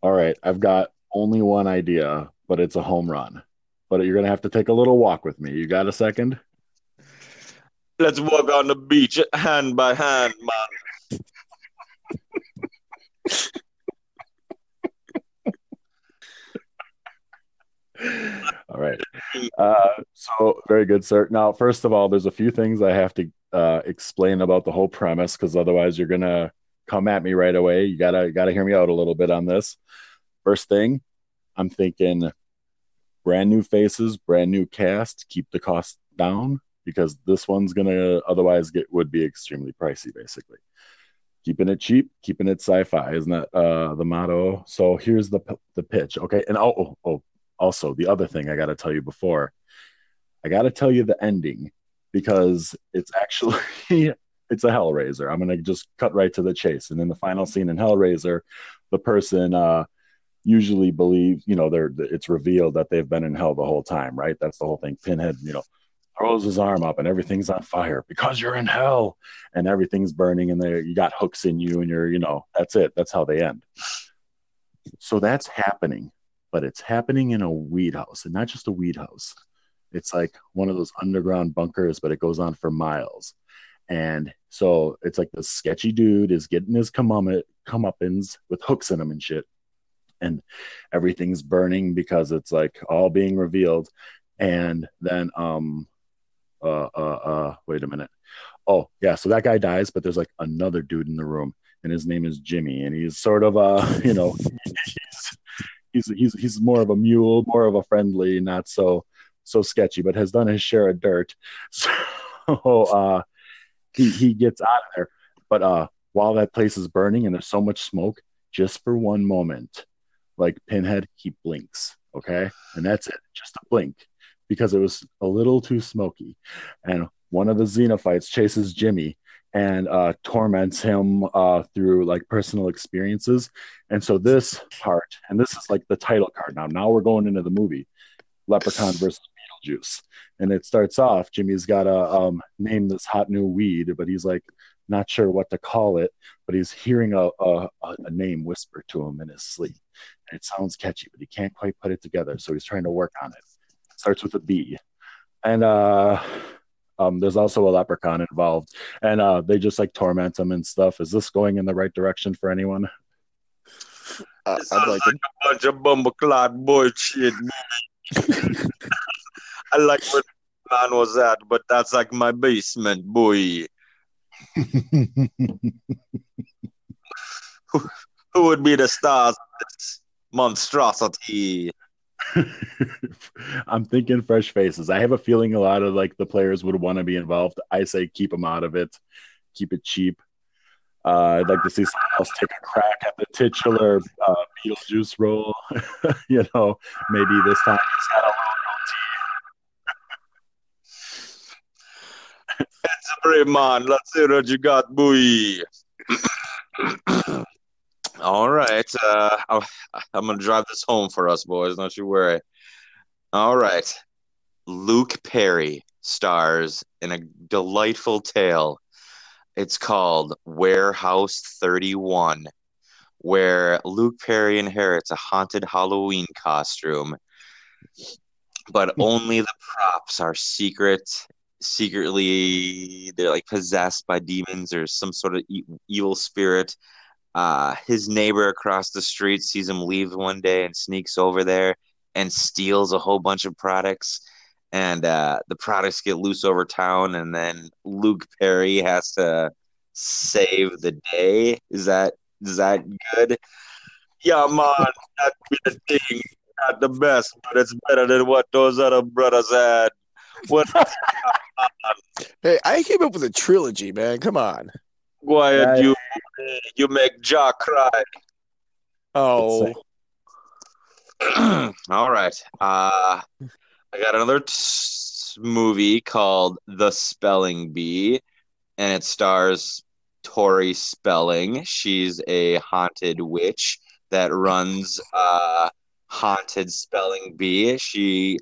All right, I've got only one idea, but it's a home run. But you're gonna have to take a little walk with me. You got a second? Let's walk on the beach hand by hand, man. All right. Uh, so very good, sir. Now, first of all, there's a few things I have to uh, explain about the whole premise because otherwise you're gonna come at me right away. You gotta gotta hear me out a little bit on this. First thing, I'm thinking brand new faces, brand new cast, keep the cost down because this one's gonna otherwise get would be extremely pricey, basically. Keeping it cheap, keeping it sci-fi, isn't that uh, the motto? So here's the the pitch, okay? And oh, oh, oh also the other thing I got to tell you before, I got to tell you the ending because it's actually it's a Hellraiser. I'm gonna just cut right to the chase. And in the final scene in Hellraiser, the person uh, usually believes, you know, they're it's revealed that they've been in hell the whole time, right? That's the whole thing. Pinhead, you know, throws his arm up and everything's on fire because you're in hell and everything's burning and there you got hooks in you and you're, you know, that's it. That's how they end. So that's happening, but it's happening in a weed house and not just a weed house. It's like one of those underground bunkers, but it goes on for miles. And so it's like this sketchy dude is getting his come comeuppance with hooks in him and shit. And everything's burning because it's like all being revealed. And then, um, uh, uh, uh, wait a minute. Oh, yeah. So that guy dies, but there's like another dude in the room, and his name is Jimmy. And he's sort of, uh, you know, he's, he's, he's, more of a mule, more of a friendly, not so, so sketchy, but has done his share of dirt. So, uh, he he gets out of there. But uh, while that place is burning and there's so much smoke, just for one moment, like Pinhead, he blinks, okay, and that's it, just a blink, because it was a little too smoky. And one of the Cenobites chases Jimmy, and uh, torments him uh, through like personal experiences. And so this part, and this is like the title card now. Now we're going into the movie, Leprechaun versus Beetlejuice, and it starts off. Jimmy's got to um, name this hot new weed, but he's like not sure what to call it. But he's hearing a, a, a name whisper to him in his sleep, and it sounds catchy, but he can't quite put it together. So he's trying to work on it. it starts with a B, and uh, um, there's also a leprechaun involved, and uh, they just like torment him and stuff. Is this going in the right direction for anyone? Uh, I'd like like it. a bunch of bumbleclad bullshit. I like where the man was at, but that's like my basement, boy. Who would be the stars of this monstrosity? I'm thinking fresh faces. I have a feeling a lot of like the players would want to be involved. I say keep them out of it, keep it cheap. Uh, I'd like to see someone else take a crack at the titular uh, Beetlejuice role. you know, maybe this time he's got a It's a brave man. Let's see what you got, boy. All right. Uh, I'm going to drive this home for us, boys. Don't you worry. All right. Luke Perry stars in a delightful tale. It's called Warehouse 31, where Luke Perry inherits a haunted Halloween costume, but only the props are secret secretly they're like possessed by demons or some sort of e- evil spirit. Uh, his neighbor across the street sees him leave one day and sneaks over there and steals a whole bunch of products. And uh, the products get loose over town, and then Luke Perry has to save the day. Is that is that good? Yeah, man, that the thing. Not the best, but it's better than what those other brothers had. What Hey, I came up with a trilogy, man. Come on. Quiet, Yeah. you you make Jack cry. Oh, All right. Uh, I got another t- movie called The Spelling Bee, and it stars Tori Spelling. She's a haunted witch that runs a haunted spelling bee. She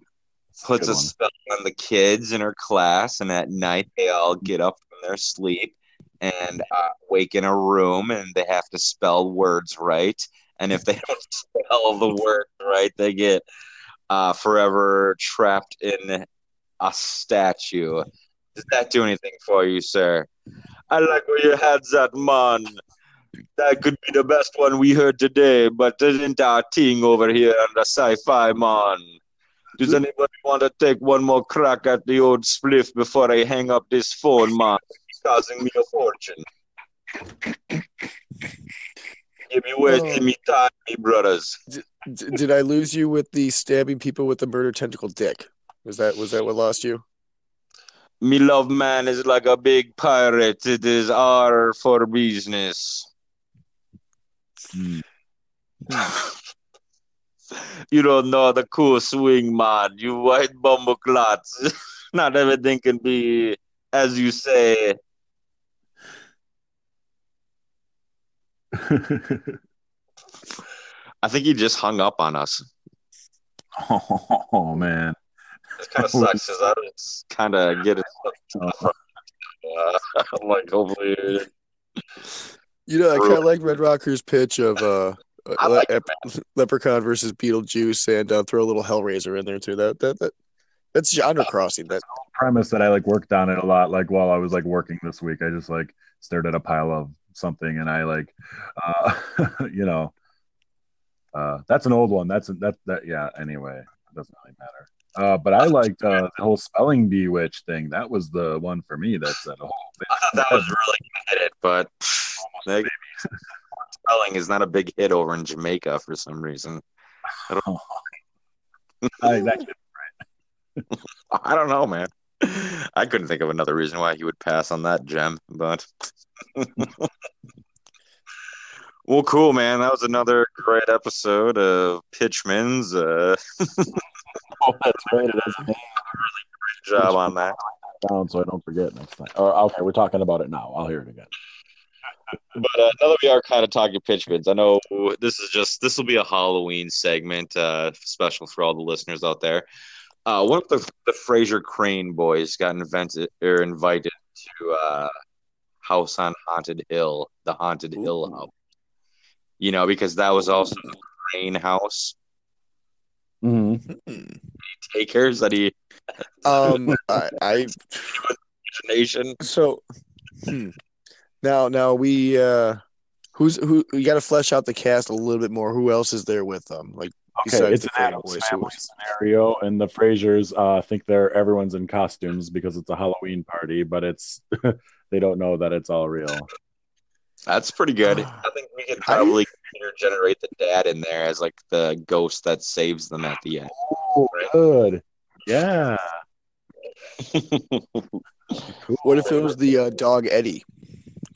puts Good a one. spell on the kids in her class, and at night they all get up from their sleep and uh, wake in a room, and they have to spell words right. And if they don't spell the word right, they get uh, forever trapped in a statue. Does that do anything for you, sir? I like where your head's at, man. That could be the best one we heard today, but isn't our thing over here on the sci-fi, man? Does anybody want to take one more crack at the old spliff before I hang up this phone, man? It's causing me a fortune. Give me wasting me time, me brothers. D- did I lose you with the stabbing people with the murder tentacle dick? Was that was that what lost you? Me love man is like a big pirate. It is R for business. Hmm. you don't know the cool swing, man. You white bumbleclots. Not everything can be as you say. I think he just hung up on us. oh man. It kind of sucks because I was kind of get it. Uh, like hopefully, You know, I kind of like Red Rocker's pitch of uh, I Le- it, Leprechaun versus Beetlejuice, and uh, throw a little Hellraiser in there too. That that that that's genre crossing. That premise that I like worked on it a lot. Like while I was like working this week, I just like stared at a pile of something and I like, uh, you know, uh, that's an old one. That's that that yeah. Anyway, it doesn't really matter. Uh, but I liked uh, the whole spelling bee witch thing. That was the one for me. That's that said, oh, I thought that was really hit but spelling is not a big hit over in Jamaica for some reason. I, that I don't know, man. I couldn't think of another reason why he would pass on that gem, but well, cool, man. That was another great episode of Pitchman's. Uh, oh, that's right. It is. good job on that. down so I don't forget next time. Or okay, we're talking about it now. I'll hear it again. But uh, now that we are kind of talking pitchmans, I know this is just this will be a Halloween segment, uh, special for all the listeners out there. Uh, one of the the Frasier Crane boys got invented or invited to uh, House on Haunted Hill, the Haunted Hill House. You know, because that was also the Crane house. Mm hmm Takers that he Um, I, I nation. so hmm. now now we uh, who's who? We got to flesh out the cast a little bit more. Who else is there with them? Like Okay, it's the an Crane Addams boys, family scenario, and the Frasiers uh, think they're everyone's in costumes because it's a Halloween party, but it's they don't know that it's all real. That's pretty good. I think we could probably generate the dad in there as like the ghost that saves them at the end. Oh, good. Yeah. What if it was the uh, dog Eddie?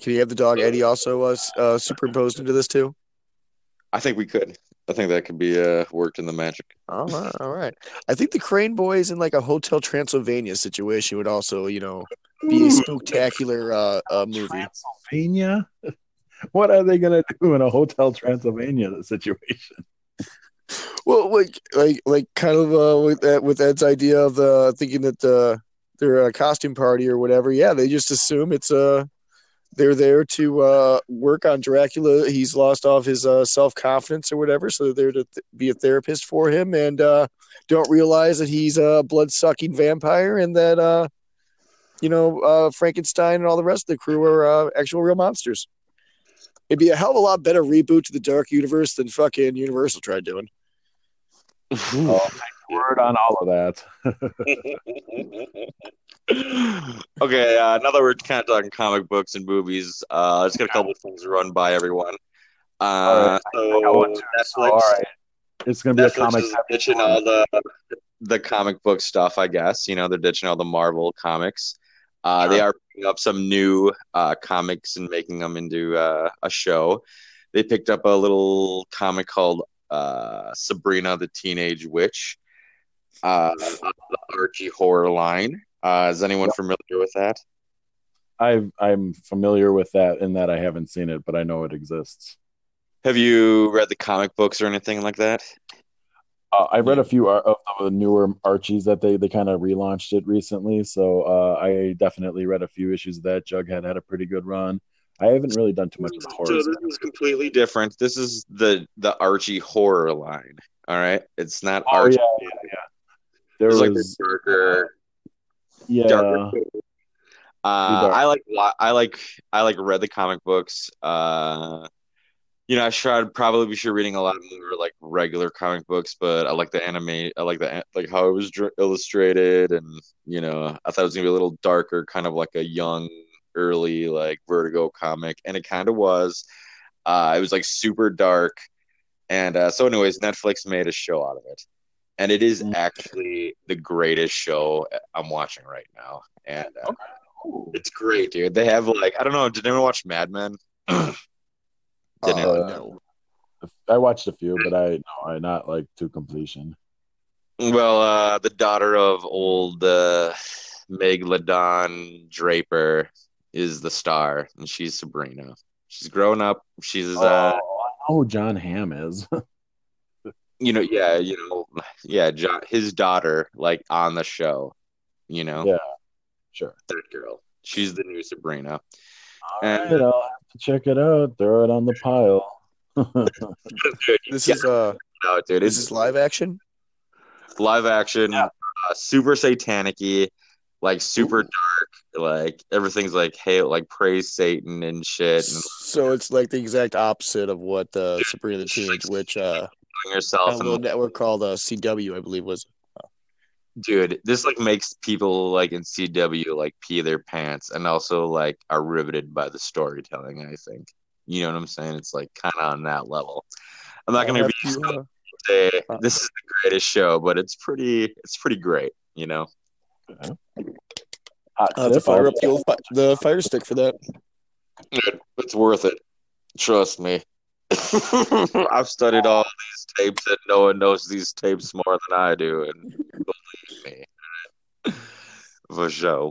Can you have the dog Eddie also uh, uh, superimposed into this too? I think we could. I think that could be uh, worked in the magic. All right, all right. I think the Crane Boys in like a Hotel Transylvania situation would also, you know, be a spectacular uh, uh, movie. Transylvania? What are they gonna do in a Hotel Transylvania situation? Well, like, like, like, kind of uh, with that, with Ed's idea of uh, thinking that uh, they're a costume party or whatever. Yeah, they just assume it's uh, they're there to uh, work on Dracula. He's lost off his uh, self confidence or whatever, so they're there to th- be a therapist for him, and uh, don't realize that he's a blood sucking vampire, and that uh, you know uh, Frankenstein and all the rest of the crew are uh, actual real monsters. It'd be a hell of a lot better reboot to the Dark Universe than fucking Universal tried doing. Oh, take word on all of that. okay, uh, now that we're kind of talking comic books and movies, uh, let's get a couple of things run by everyone. Uh, so Netflix, all right. It's gonna be a comic. is ditching all the the comic book stuff, I guess. You know, they're ditching all the Marvel comics. Uh, They are picking up some new uh, comics and making them into uh, a show. They picked up a little comic called uh, Sabrina the Teenage Witch, uh, the Archie horror line. Uh, is anyone familiar with that? I've, I'm familiar with that in that I haven't seen it, but I know it exists. Have you read the comic books or anything like that? Uh, I read a few ar- of the newer Archies that they, they kind of relaunched it recently, so uh, I definitely read a few issues of that. Jughead had a pretty good run. I haven't really done too much of the horror. So this is completely different. This is the the Archie horror line. All right, it's not Oh Archie. yeah, yeah, yeah. There It's like the darker, yeah. darker. Uh. I like I like I like read the comic books. Uh, you know, I should probably be sure reading a lot more like regular comic books, but I like the anime. I like the like how it was dr- illustrated, and you know, I thought it was gonna be a little darker, kind of like a young, early like Vertigo comic, and it kind of was. Uh, it was like super dark, and uh, so, anyways, Netflix made a show out of it, and it is Mm. actually the greatest show I'm watching right now, and uh, it's great, dude. They have like I don't know. Did anyone watch Mad Men? Didn't Uh, Uh, no. I watched a few, but I no, I not like to completion. Well, uh, the daughter of old uh, Megalodon Draper is the star, and she's Sabrina. She's grown up. She's, uh, oh, I know who Jon Hamm is. you know, yeah, you know, yeah, Jon, his daughter, like on the show, you know, Yeah. sure. that girl. She's the new Sabrina. All And- right, I'll have to check it out. Throw it on the pile. Dude, This gotta is uh, check it out, dude. this is live action. live action, Yeah. uh, super satanic-y, like super dark, like everything's like hey, like praise Satan and shit, and So it's like the exact opposite of what uh, Sabrina the Teenage Witch, uh, killing a little And network called uh, CW, I believe was. dude, this like makes people like in CW like pee their pants, and also like are riveted by the storytelling. I think you know what I'm saying. It's like kind of on that level. I'm not gonna be uh, say uh, this is the greatest show, but it's pretty, it's pretty great. You know. Hot I'll have to tip, fire up the old fi- the fire stick for that. Dude, it's worth it. Trust me. I've studied all these tapes, and no one knows these tapes more than I do. And believe me. of a show.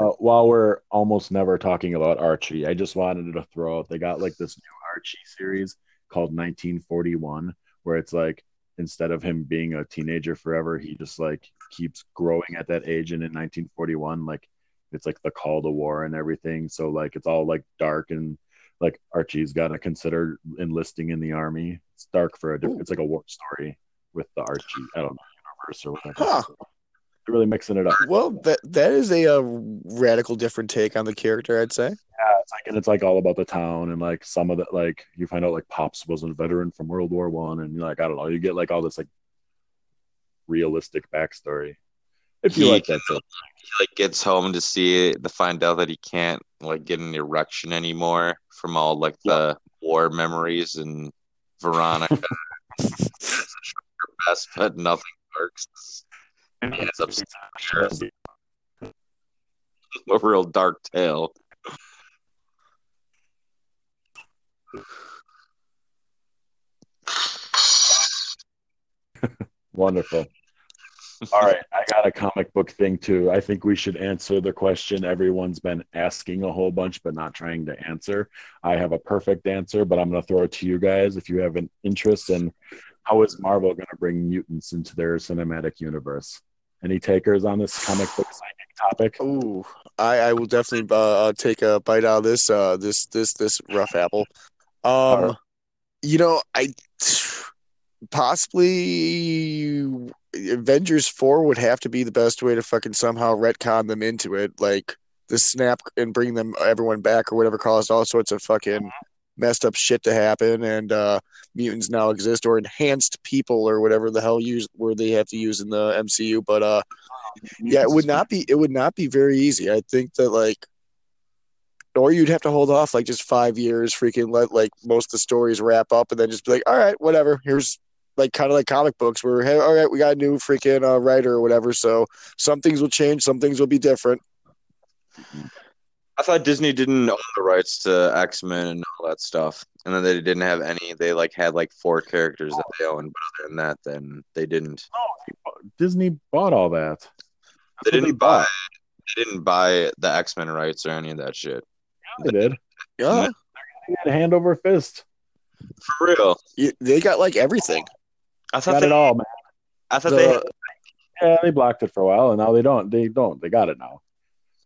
Uh, while we're almost never talking about Archie, I just wanted to throw out they got like this new Archie series called 1941, where it's like instead of him being a teenager forever, he just like keeps growing at that age. And in 1941, like it's like the call to war and everything. So like it's all like dark and like Archie's got to consider enlisting in the army. It's dark for a different. It's like a war story with the Archie. I don't know universe or whatever. Huh. They're really mixing it up. Well, that that is a, uh radical different take on the character, I'd say. Yeah, it's like and it's like all about the town and like some of the like you find out like Pops wasn't a veteran from World War One and like I don't know you get like all this like realistic backstory. If you He- like that, stuff. He like gets home to see it, to find out that he can't like get an erection anymore from all like the war memories and Veronica. Best, but nothing works. And he ends up staring a real dark tale. Wonderful. All right, I got a comic book thing too. I think we should answer the question everyone's been asking a whole bunch but not trying to answer. I have a perfect answer, but I'm going to throw it to you guys if you have an interest in how is Marvel going to bring mutants into their cinematic universe. Any takers on this comic book psychic topic? Ooh, I, I will definitely uh, uh, take a bite out of this uh this this this rough apple. Um, Alright. you know, I possibly Avengers four would have to be the best way to fucking somehow retcon them into it, like the snap and bring them everyone back or whatever caused all sorts of fucking messed up shit to happen, and uh mutants now exist or enhanced people or whatever the hell use where they have to use in the MCU, but uh yeah, it would not be it would not be very easy. I think that like or you'd have to hold off like just five years, freaking let like most of the stories wrap up and then just be like, all right, whatever. Here's like kind of like comic books where hey, all right, we got a new freaking uh, writer or whatever. So some things will change, some things will be different. I thought Disney didn't own the rights to X Men and all that stuff, and then they didn't have any. They like had like four characters that they owned, but other than that, then they didn't. Disney bought all that. That's They what didn't buy. They didn't buy the X Men rights or any of that shit. They did. Yeah, They had hand over fist. For real. y- they got like everything. I thought Got they. it all, man. I thought they. Had, Yeah, they blocked it for a while, and now they don't. They don't. They got it now.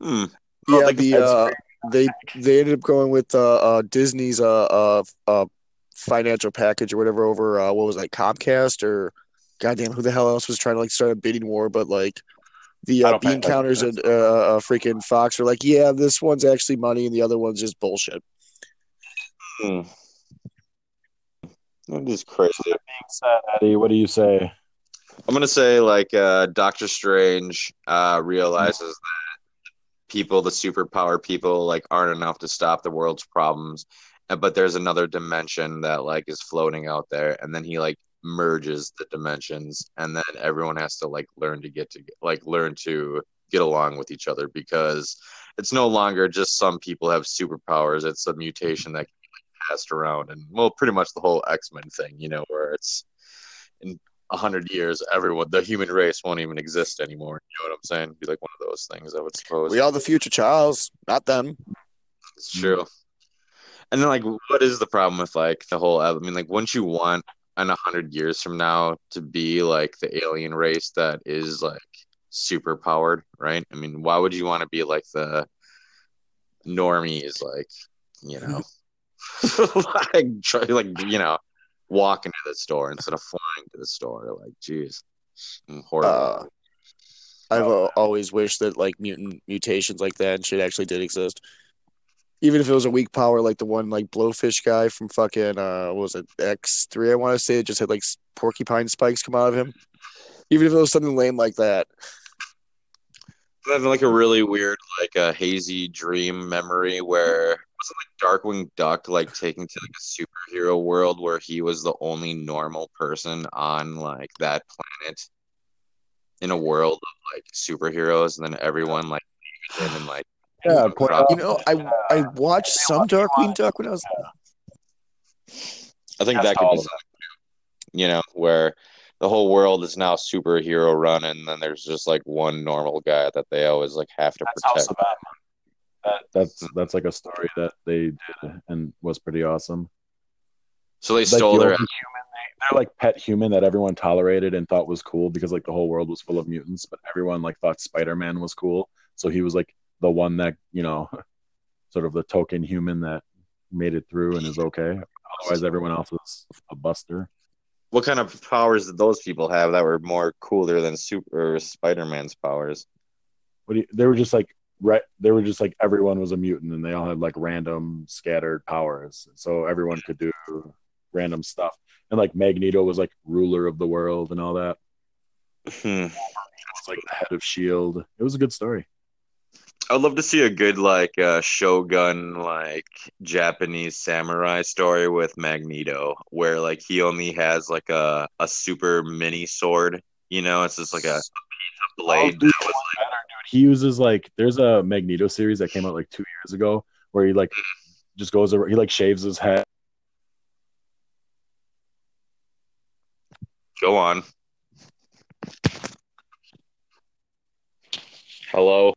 hmm. Yeah, like the uh, they they ended up going with uh, uh Disney's uh, uh uh financial package or whatever over uh what was it, like Comcast or goddamn who the hell else was trying to like start a bidding war, but like the uh, bean counters attention and uh, uh freaking Fox are like, yeah, this one's actually money and the other one's just bullshit. Hmm. That is crazy. Being said, Eddie, what do you say? I'm gonna say like uh, Doctor Strange uh, realizes that people, the superpower people, like aren't enough to stop the world's problems, but there's another dimension that like is floating out there, and then he like merges the dimensions, and then everyone has to like learn to get to like learn to get along with each other because it's no longer just some people have superpowers; it's a mutation that can be like, passed around, and well, pretty much the whole X Men thing, you know, where it's in a hundred years, everyone, the human race won't even exist anymore. You know what I'm saying? Be like one of those things, I would suppose. We are the future Charles, not them. It's true. And then, like, what is the problem with like the whole? I mean, like, wouldn't you want in a hundred years from now to be like the alien race that is like super powered, right? I mean, why would you want to be like the normies, like you know, like try, like you know, walking to the store instead of flying to the store? Like, jeez, horrible. Uh, I've always wished that like mutant mutations like that and shit actually did exist. Even if it was a weak power like the one like blowfish guy from fucking uh what was it X three I want to say it just had like porcupine spikes come out of him. Even if it was something lame like that. Having like a really weird, like a hazy dream memory where was it like Darkwing Duck like taking to like a superhero world where he was the only normal person on like that planet in a world of like superheroes, and then everyone like him and like Yeah, point out- You know, I I watched some Darkwing Duck when I was I think That's that could be you know, where the whole world is now superhero run, and then there's just like one normal guy that they always like have to That's House protect. of Batman. That, that's that's like a story that they did and was pretty awesome. So they Like stole the their human they, they're like pet human that everyone tolerated and thought was cool because like the whole world was full of mutants, but everyone like thought Spider Man was cool. So he was like the one that you know, sort of the token human that made it through and is okay. Otherwise, everyone else was a buster. What kind of powers did those people have that were more cooler than Super Spider Man's powers? What do you, they were just like right. They were just like everyone was a mutant and they all had like random scattered powers, so everyone could do random stuff. And like Magneto was like ruler of the world and all that. Hmm. It was like the head of Shield. It was a good story. I'd love to see a good like uh, Shogun like Japanese samurai story with Magneto, where like he only has like a a super mini sword. You know, it's just like a, a blade. Oh, dude, better, dude. He uses like there's a Magneto series that came out like two years ago where he like just goes over. He like shaves his head. Go on. Hello.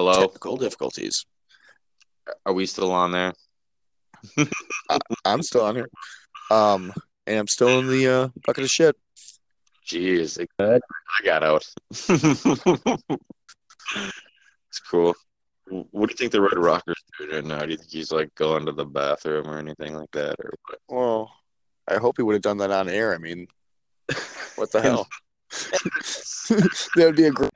Hello. Technical difficulties. Are we still on there? I'm still on here. Um, and I'm still in the uh, bucket of shit. Jeez, I got out. it's cool. What do you think the Red Rocker's doing right now? Do you think he's like going to the bathroom or anything like that, or what? Well, I hope he would have done that on air. I mean, what the hell? that would be a great.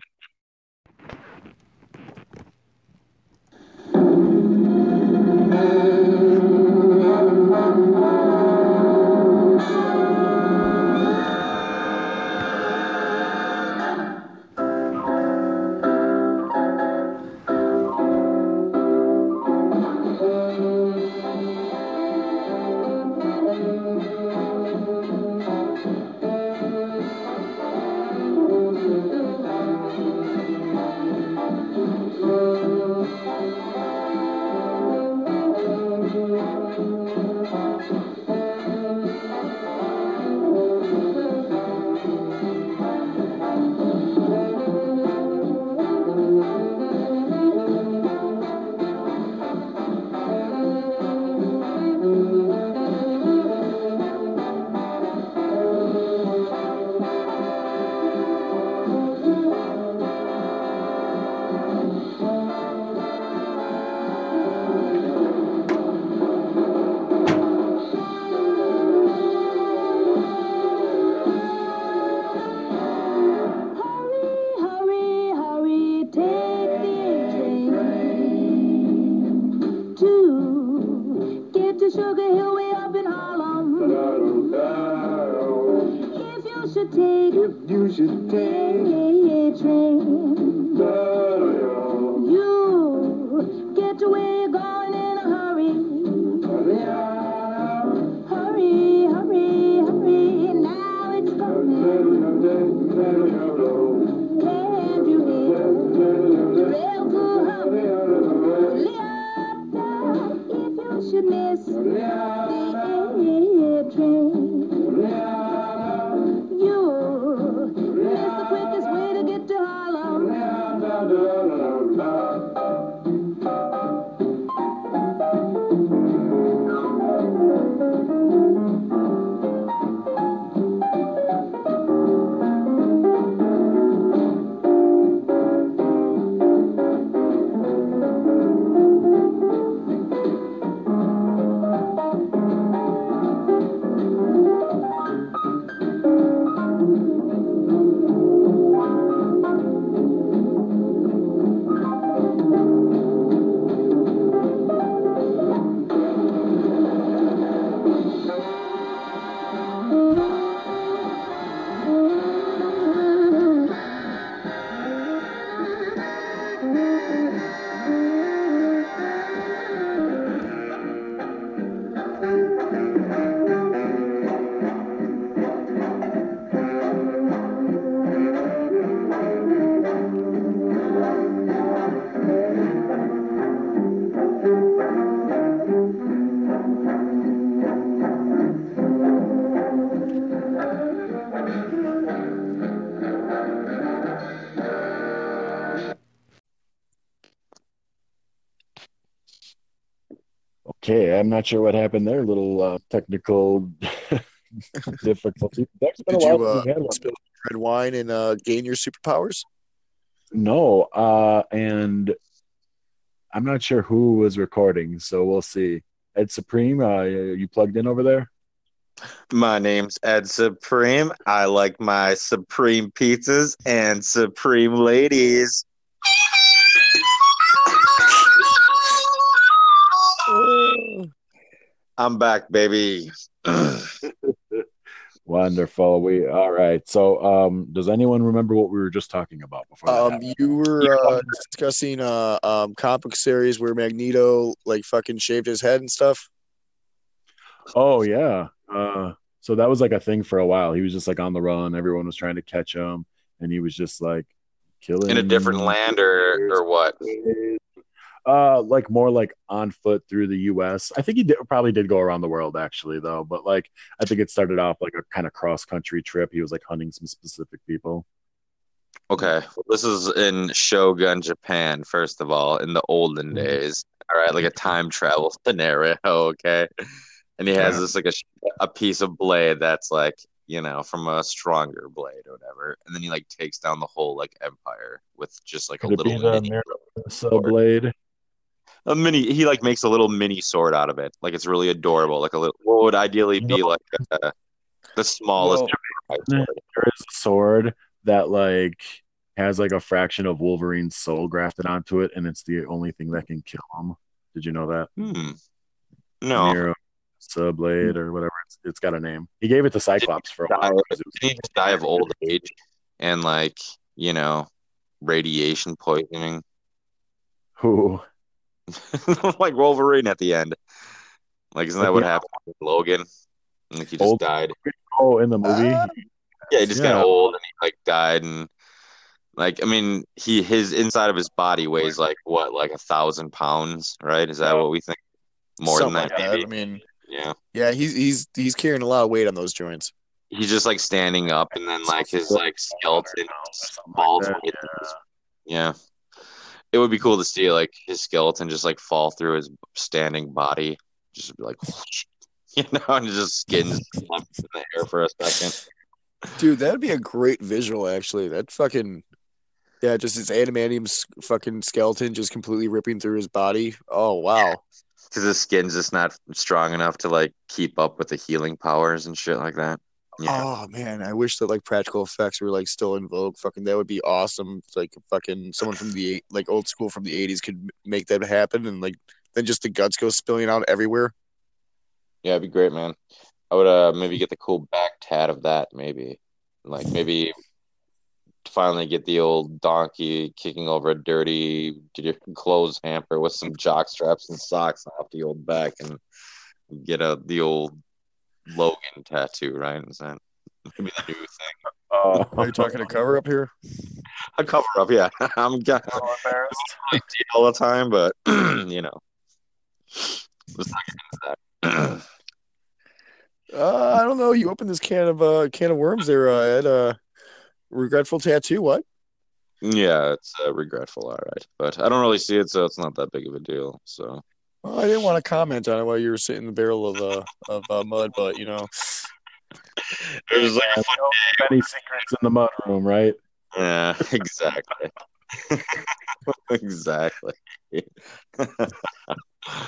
I'm not sure what happened there. Little uh, technical difficulty. That's been Did a while you since uh, had one. spill red wine and uh, gain your superpowers? No, uh, and I'm not sure who was recording, so we'll see. Ed Supreme, uh, you plugged in over there? My name's Ed Supreme. I like my Supreme pizzas and Supreme ladies. I'm back, baby. Wonderful. We all right. So, um, does anyone remember what we were just talking about before? Um, you were uh, discussing uh um comic series where Magneto like fucking shaved his head and stuff. Oh yeah. Uh, so that was like a thing for a while. He was just like on the run. Everyone was trying to catch him, and he was just like killing In a different land or or what? Uh, like more like on foot through the U.S. I think he did, probably did go around the world actually, though. But like, I think it started off like a kind of cross country trip. He was like hunting some specific people. Okay, well, this is in Shogun, Japan. First of all, in the olden Mhm. days. All right, like a time travel scenario. Okay, and he has Right. this like a a piece of blade that's like you know from a stronger blade or whatever, and then he like takes down the whole like empire with just like Could a little the Mirror blade? A mini. He like makes a little mini sword out of it. Like it's really adorable. Like a little. What would ideally be like a, the smallest. Well, there is a sword that like has like a fraction of Wolverine's soul grafted onto it, and it's the only thing that can kill him. Did you know that? Hmm. No. Muramasa blade or whatever. It's, it's got a name. He gave it to Cyclops for a die, while. 'cause did he just die of old age and like you know radiation poisoning Who? like wolverine at the end like isn't that what Yeah. happened with logan like he just Old- died Oh, in the movie. Ah. yeah he just Yeah. got old and he like died and like i mean he his inside of his body weighs like what like a thousand pounds right is that what we think more Something than that, like maybe I mean, yeah yeah, he's he's he's carrying a lot of weight on those joints. he's just like standing up and then like his like skeleton that, with his Yeah. It would be cool to see like his skeleton just like fall through his standing body. Just be like you know, and just skins up in the air for a second. Dude, that'd be a great visual actually. That fucking yeah, just his adamantium fucking skeleton just completely ripping through his body. Oh wow. Because his skin's just not strong enough to like keep up with the healing powers and shit like that. Yeah. Oh man, I wish that like practical effects were like still in vogue. Fucking that would be awesome. Like fucking someone from the like old school from the eighties could make that happen, and like then just the guts go spilling out everywhere. Yeah, it'd be great, man. I would uh maybe get the cool back tat of that, maybe. Like maybe finally get the old donkey kicking over a dirty clothes hamper with some jock straps and socks off the old back and get a the old Logan tattoo, right? Is that maybe the new thing? Oh, Are you talking a cover up here? A cover up, yeah. I'm got all the time, but you know. Let's not get into that. Uh, I don't know. You opened this can of uh can of worms there, uh, Ed. Uh, regretful tattoo. What? Yeah, it's uh, regretful, all right, but I don't really see it, so it's not that big of a deal. So Well, I didn't want to comment on it while you were sitting in the barrel of uh of uh, mud, but you know, there's like, Yeah, many secrets in the mud room, right? yeah, exactly, exactly. That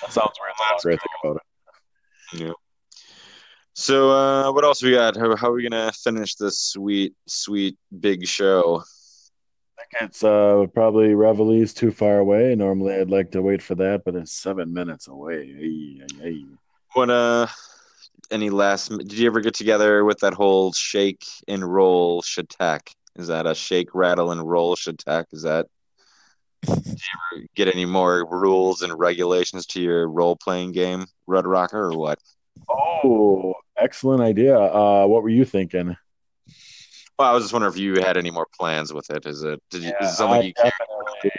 sounds weird. That's great thing about it. yeah. So, uh, what else we got? How, how are we gonna finish this sweet, sweet big show? I think it's uh, probably Revelie's too far away. Normally, I'd like to wait for that, but it's seven minutes away. Ay, ay, ay. What uh, any last? Did you ever get together with that whole shake and roll Chetek? Is that a shake, rattle, and roll Chetek? Is that? Did you ever get any more rules and regulations to your role playing game, Red Rocker, or what? Oh, excellent idea. Uh, what were you thinking? Well, I was just wondering if you had any more plans with it. Is it? Did you? Yeah, is it something I you definitely,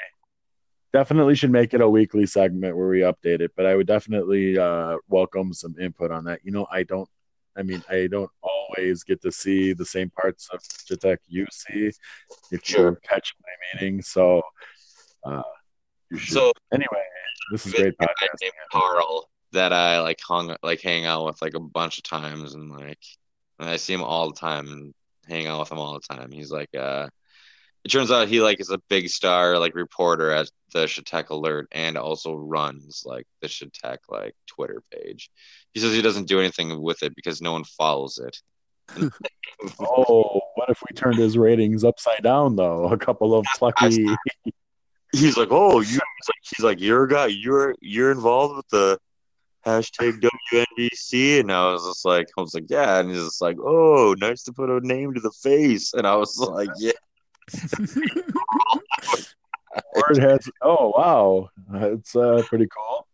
definitely should make it a weekly segment where we update it, but I would definitely uh, welcome some input on that. You know, I don't. I mean, I don't always get to see the same parts of Chetek you see if Sure. you catch my meeting. So, uh. So, anyway, this is great guy podcasting. Carl that I like hung like hang out with like a bunch of times and like and I see him all the time and hang out with him all the time. He's like uh it turns out he like is a big star like reporter at the Chetek Alert and also runs like the Chetek like Twitter page. He says he doesn't do anything with it because no one follows it. Oh, what if we turned his ratings upside down though? A couple of plucky. He's like, oh, you. He's like, he's like, you're a guy. You're you're involved with the hashtag WNBC, and I was just like, I was like, yeah, and he's just like, oh, nice to put a name to the face, and I was like, yeah. Word has. Oh wow, it's uh, pretty cool.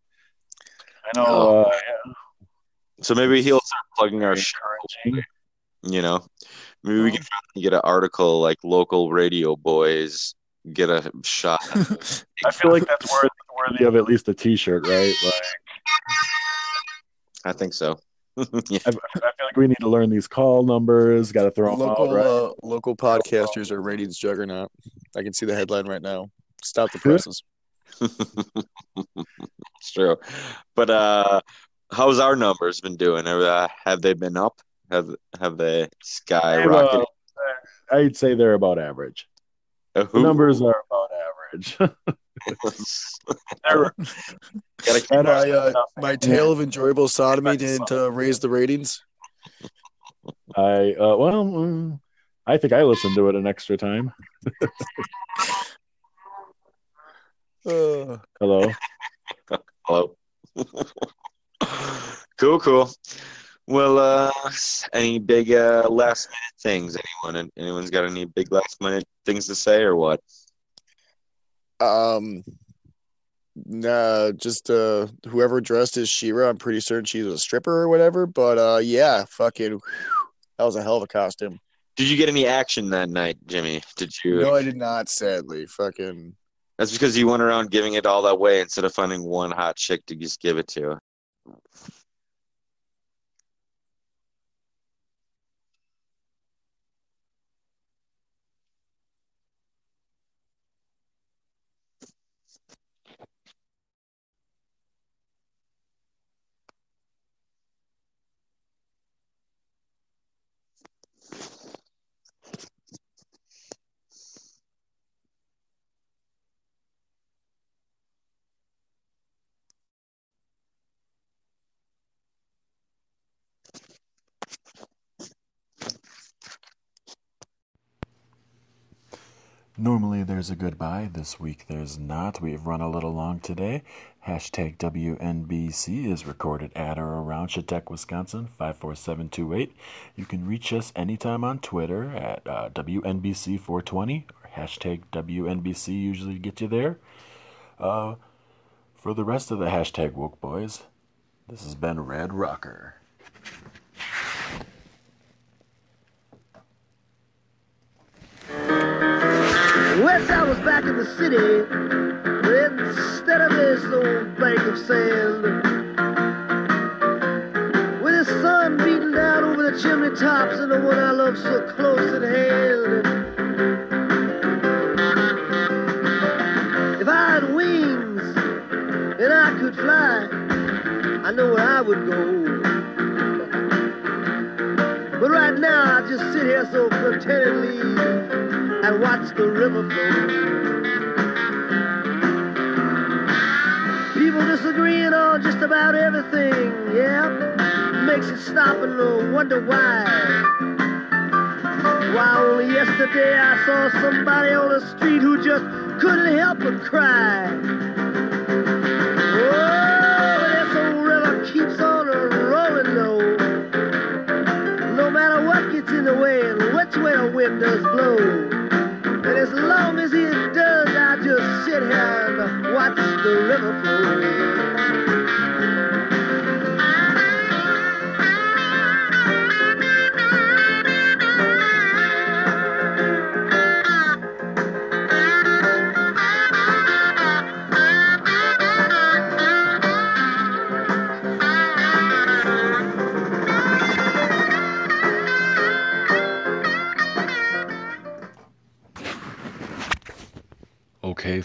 I know. Uh, yeah. So maybe he'll start plugging our show. You know, maybe we can get an article like local radio boys get a shot. I feel like that's worth, worthy of at least a T-shirt, right? Like, I think so. yeah. I, I feel like we need to learn these call numbers. Got to throw them Local out, right? uh, local podcasters are ratings juggernaut. I can see the headline right now. Stop the presses. it's true. But uh how's our numbers been doing? Have, uh, have they been up? Have have they skyrocketed? uh, I'd say they're about average. Uh, The numbers are about average. They're- Gotta keep and, My uh, uh, my tale of enjoyable sodomy didn't uh, raise the ratings. I uh, well, mm, I think I listened to it an extra time. Uh, Hello. Hello. cool, cool. Well, uh, any big uh, last minute things? Anyone? Anyone's got any big last minute things to say or what? Um, nah, just uh, whoever dressed as She-Ra, I'm pretty certain she's a stripper or whatever. But uh, yeah, fucking, whew, that was a hell of a costume. Did you get any action that night, Jimmy? Did you? No, I did not. Sadly, fucking. That's because you went around giving it all that way instead of finding one hot chick to just give it to. Normally there's a goodbye. This week there's not. We've run a little long today. Hashtag WNBC is recorded at or around Chetek, Wisconsin, 54728. You can reach us anytime on Twitter at uh, WNBC420 or hashtag WNBC usually get you there. Uh, for the rest of the hashtag woke boys, this has been Red Rocker. West I was back in the city, but instead of this old bank of sand, with the sun beating down over the chimney tops and the one I love so close at hand. If I had wings and I could fly, I know where I would go. But right now I just sit here so contentedly and watch the river flow. People disagreeing on just about everything, yeah. Makes you stop and wonder why. Why only yesterday I saw somebody on the street who just couldn't help but cry. Oh, but this old river keeps on rolling though. No matter what gets in the way and which way the wind does blow. Watch the river flow.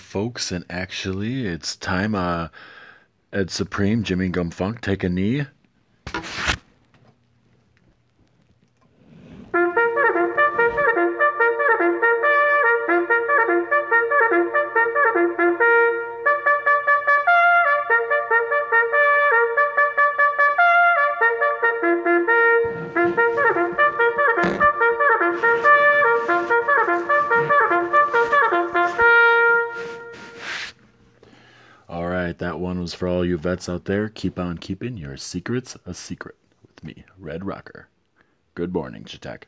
Folks, and actually, it's time. Uh, Ed Supreme, Jimmy Gumfunk, take a knee. Was for all you vets out there. Keep on keeping your secrets a secret with me, Red Rocker. Good morning, Chetek.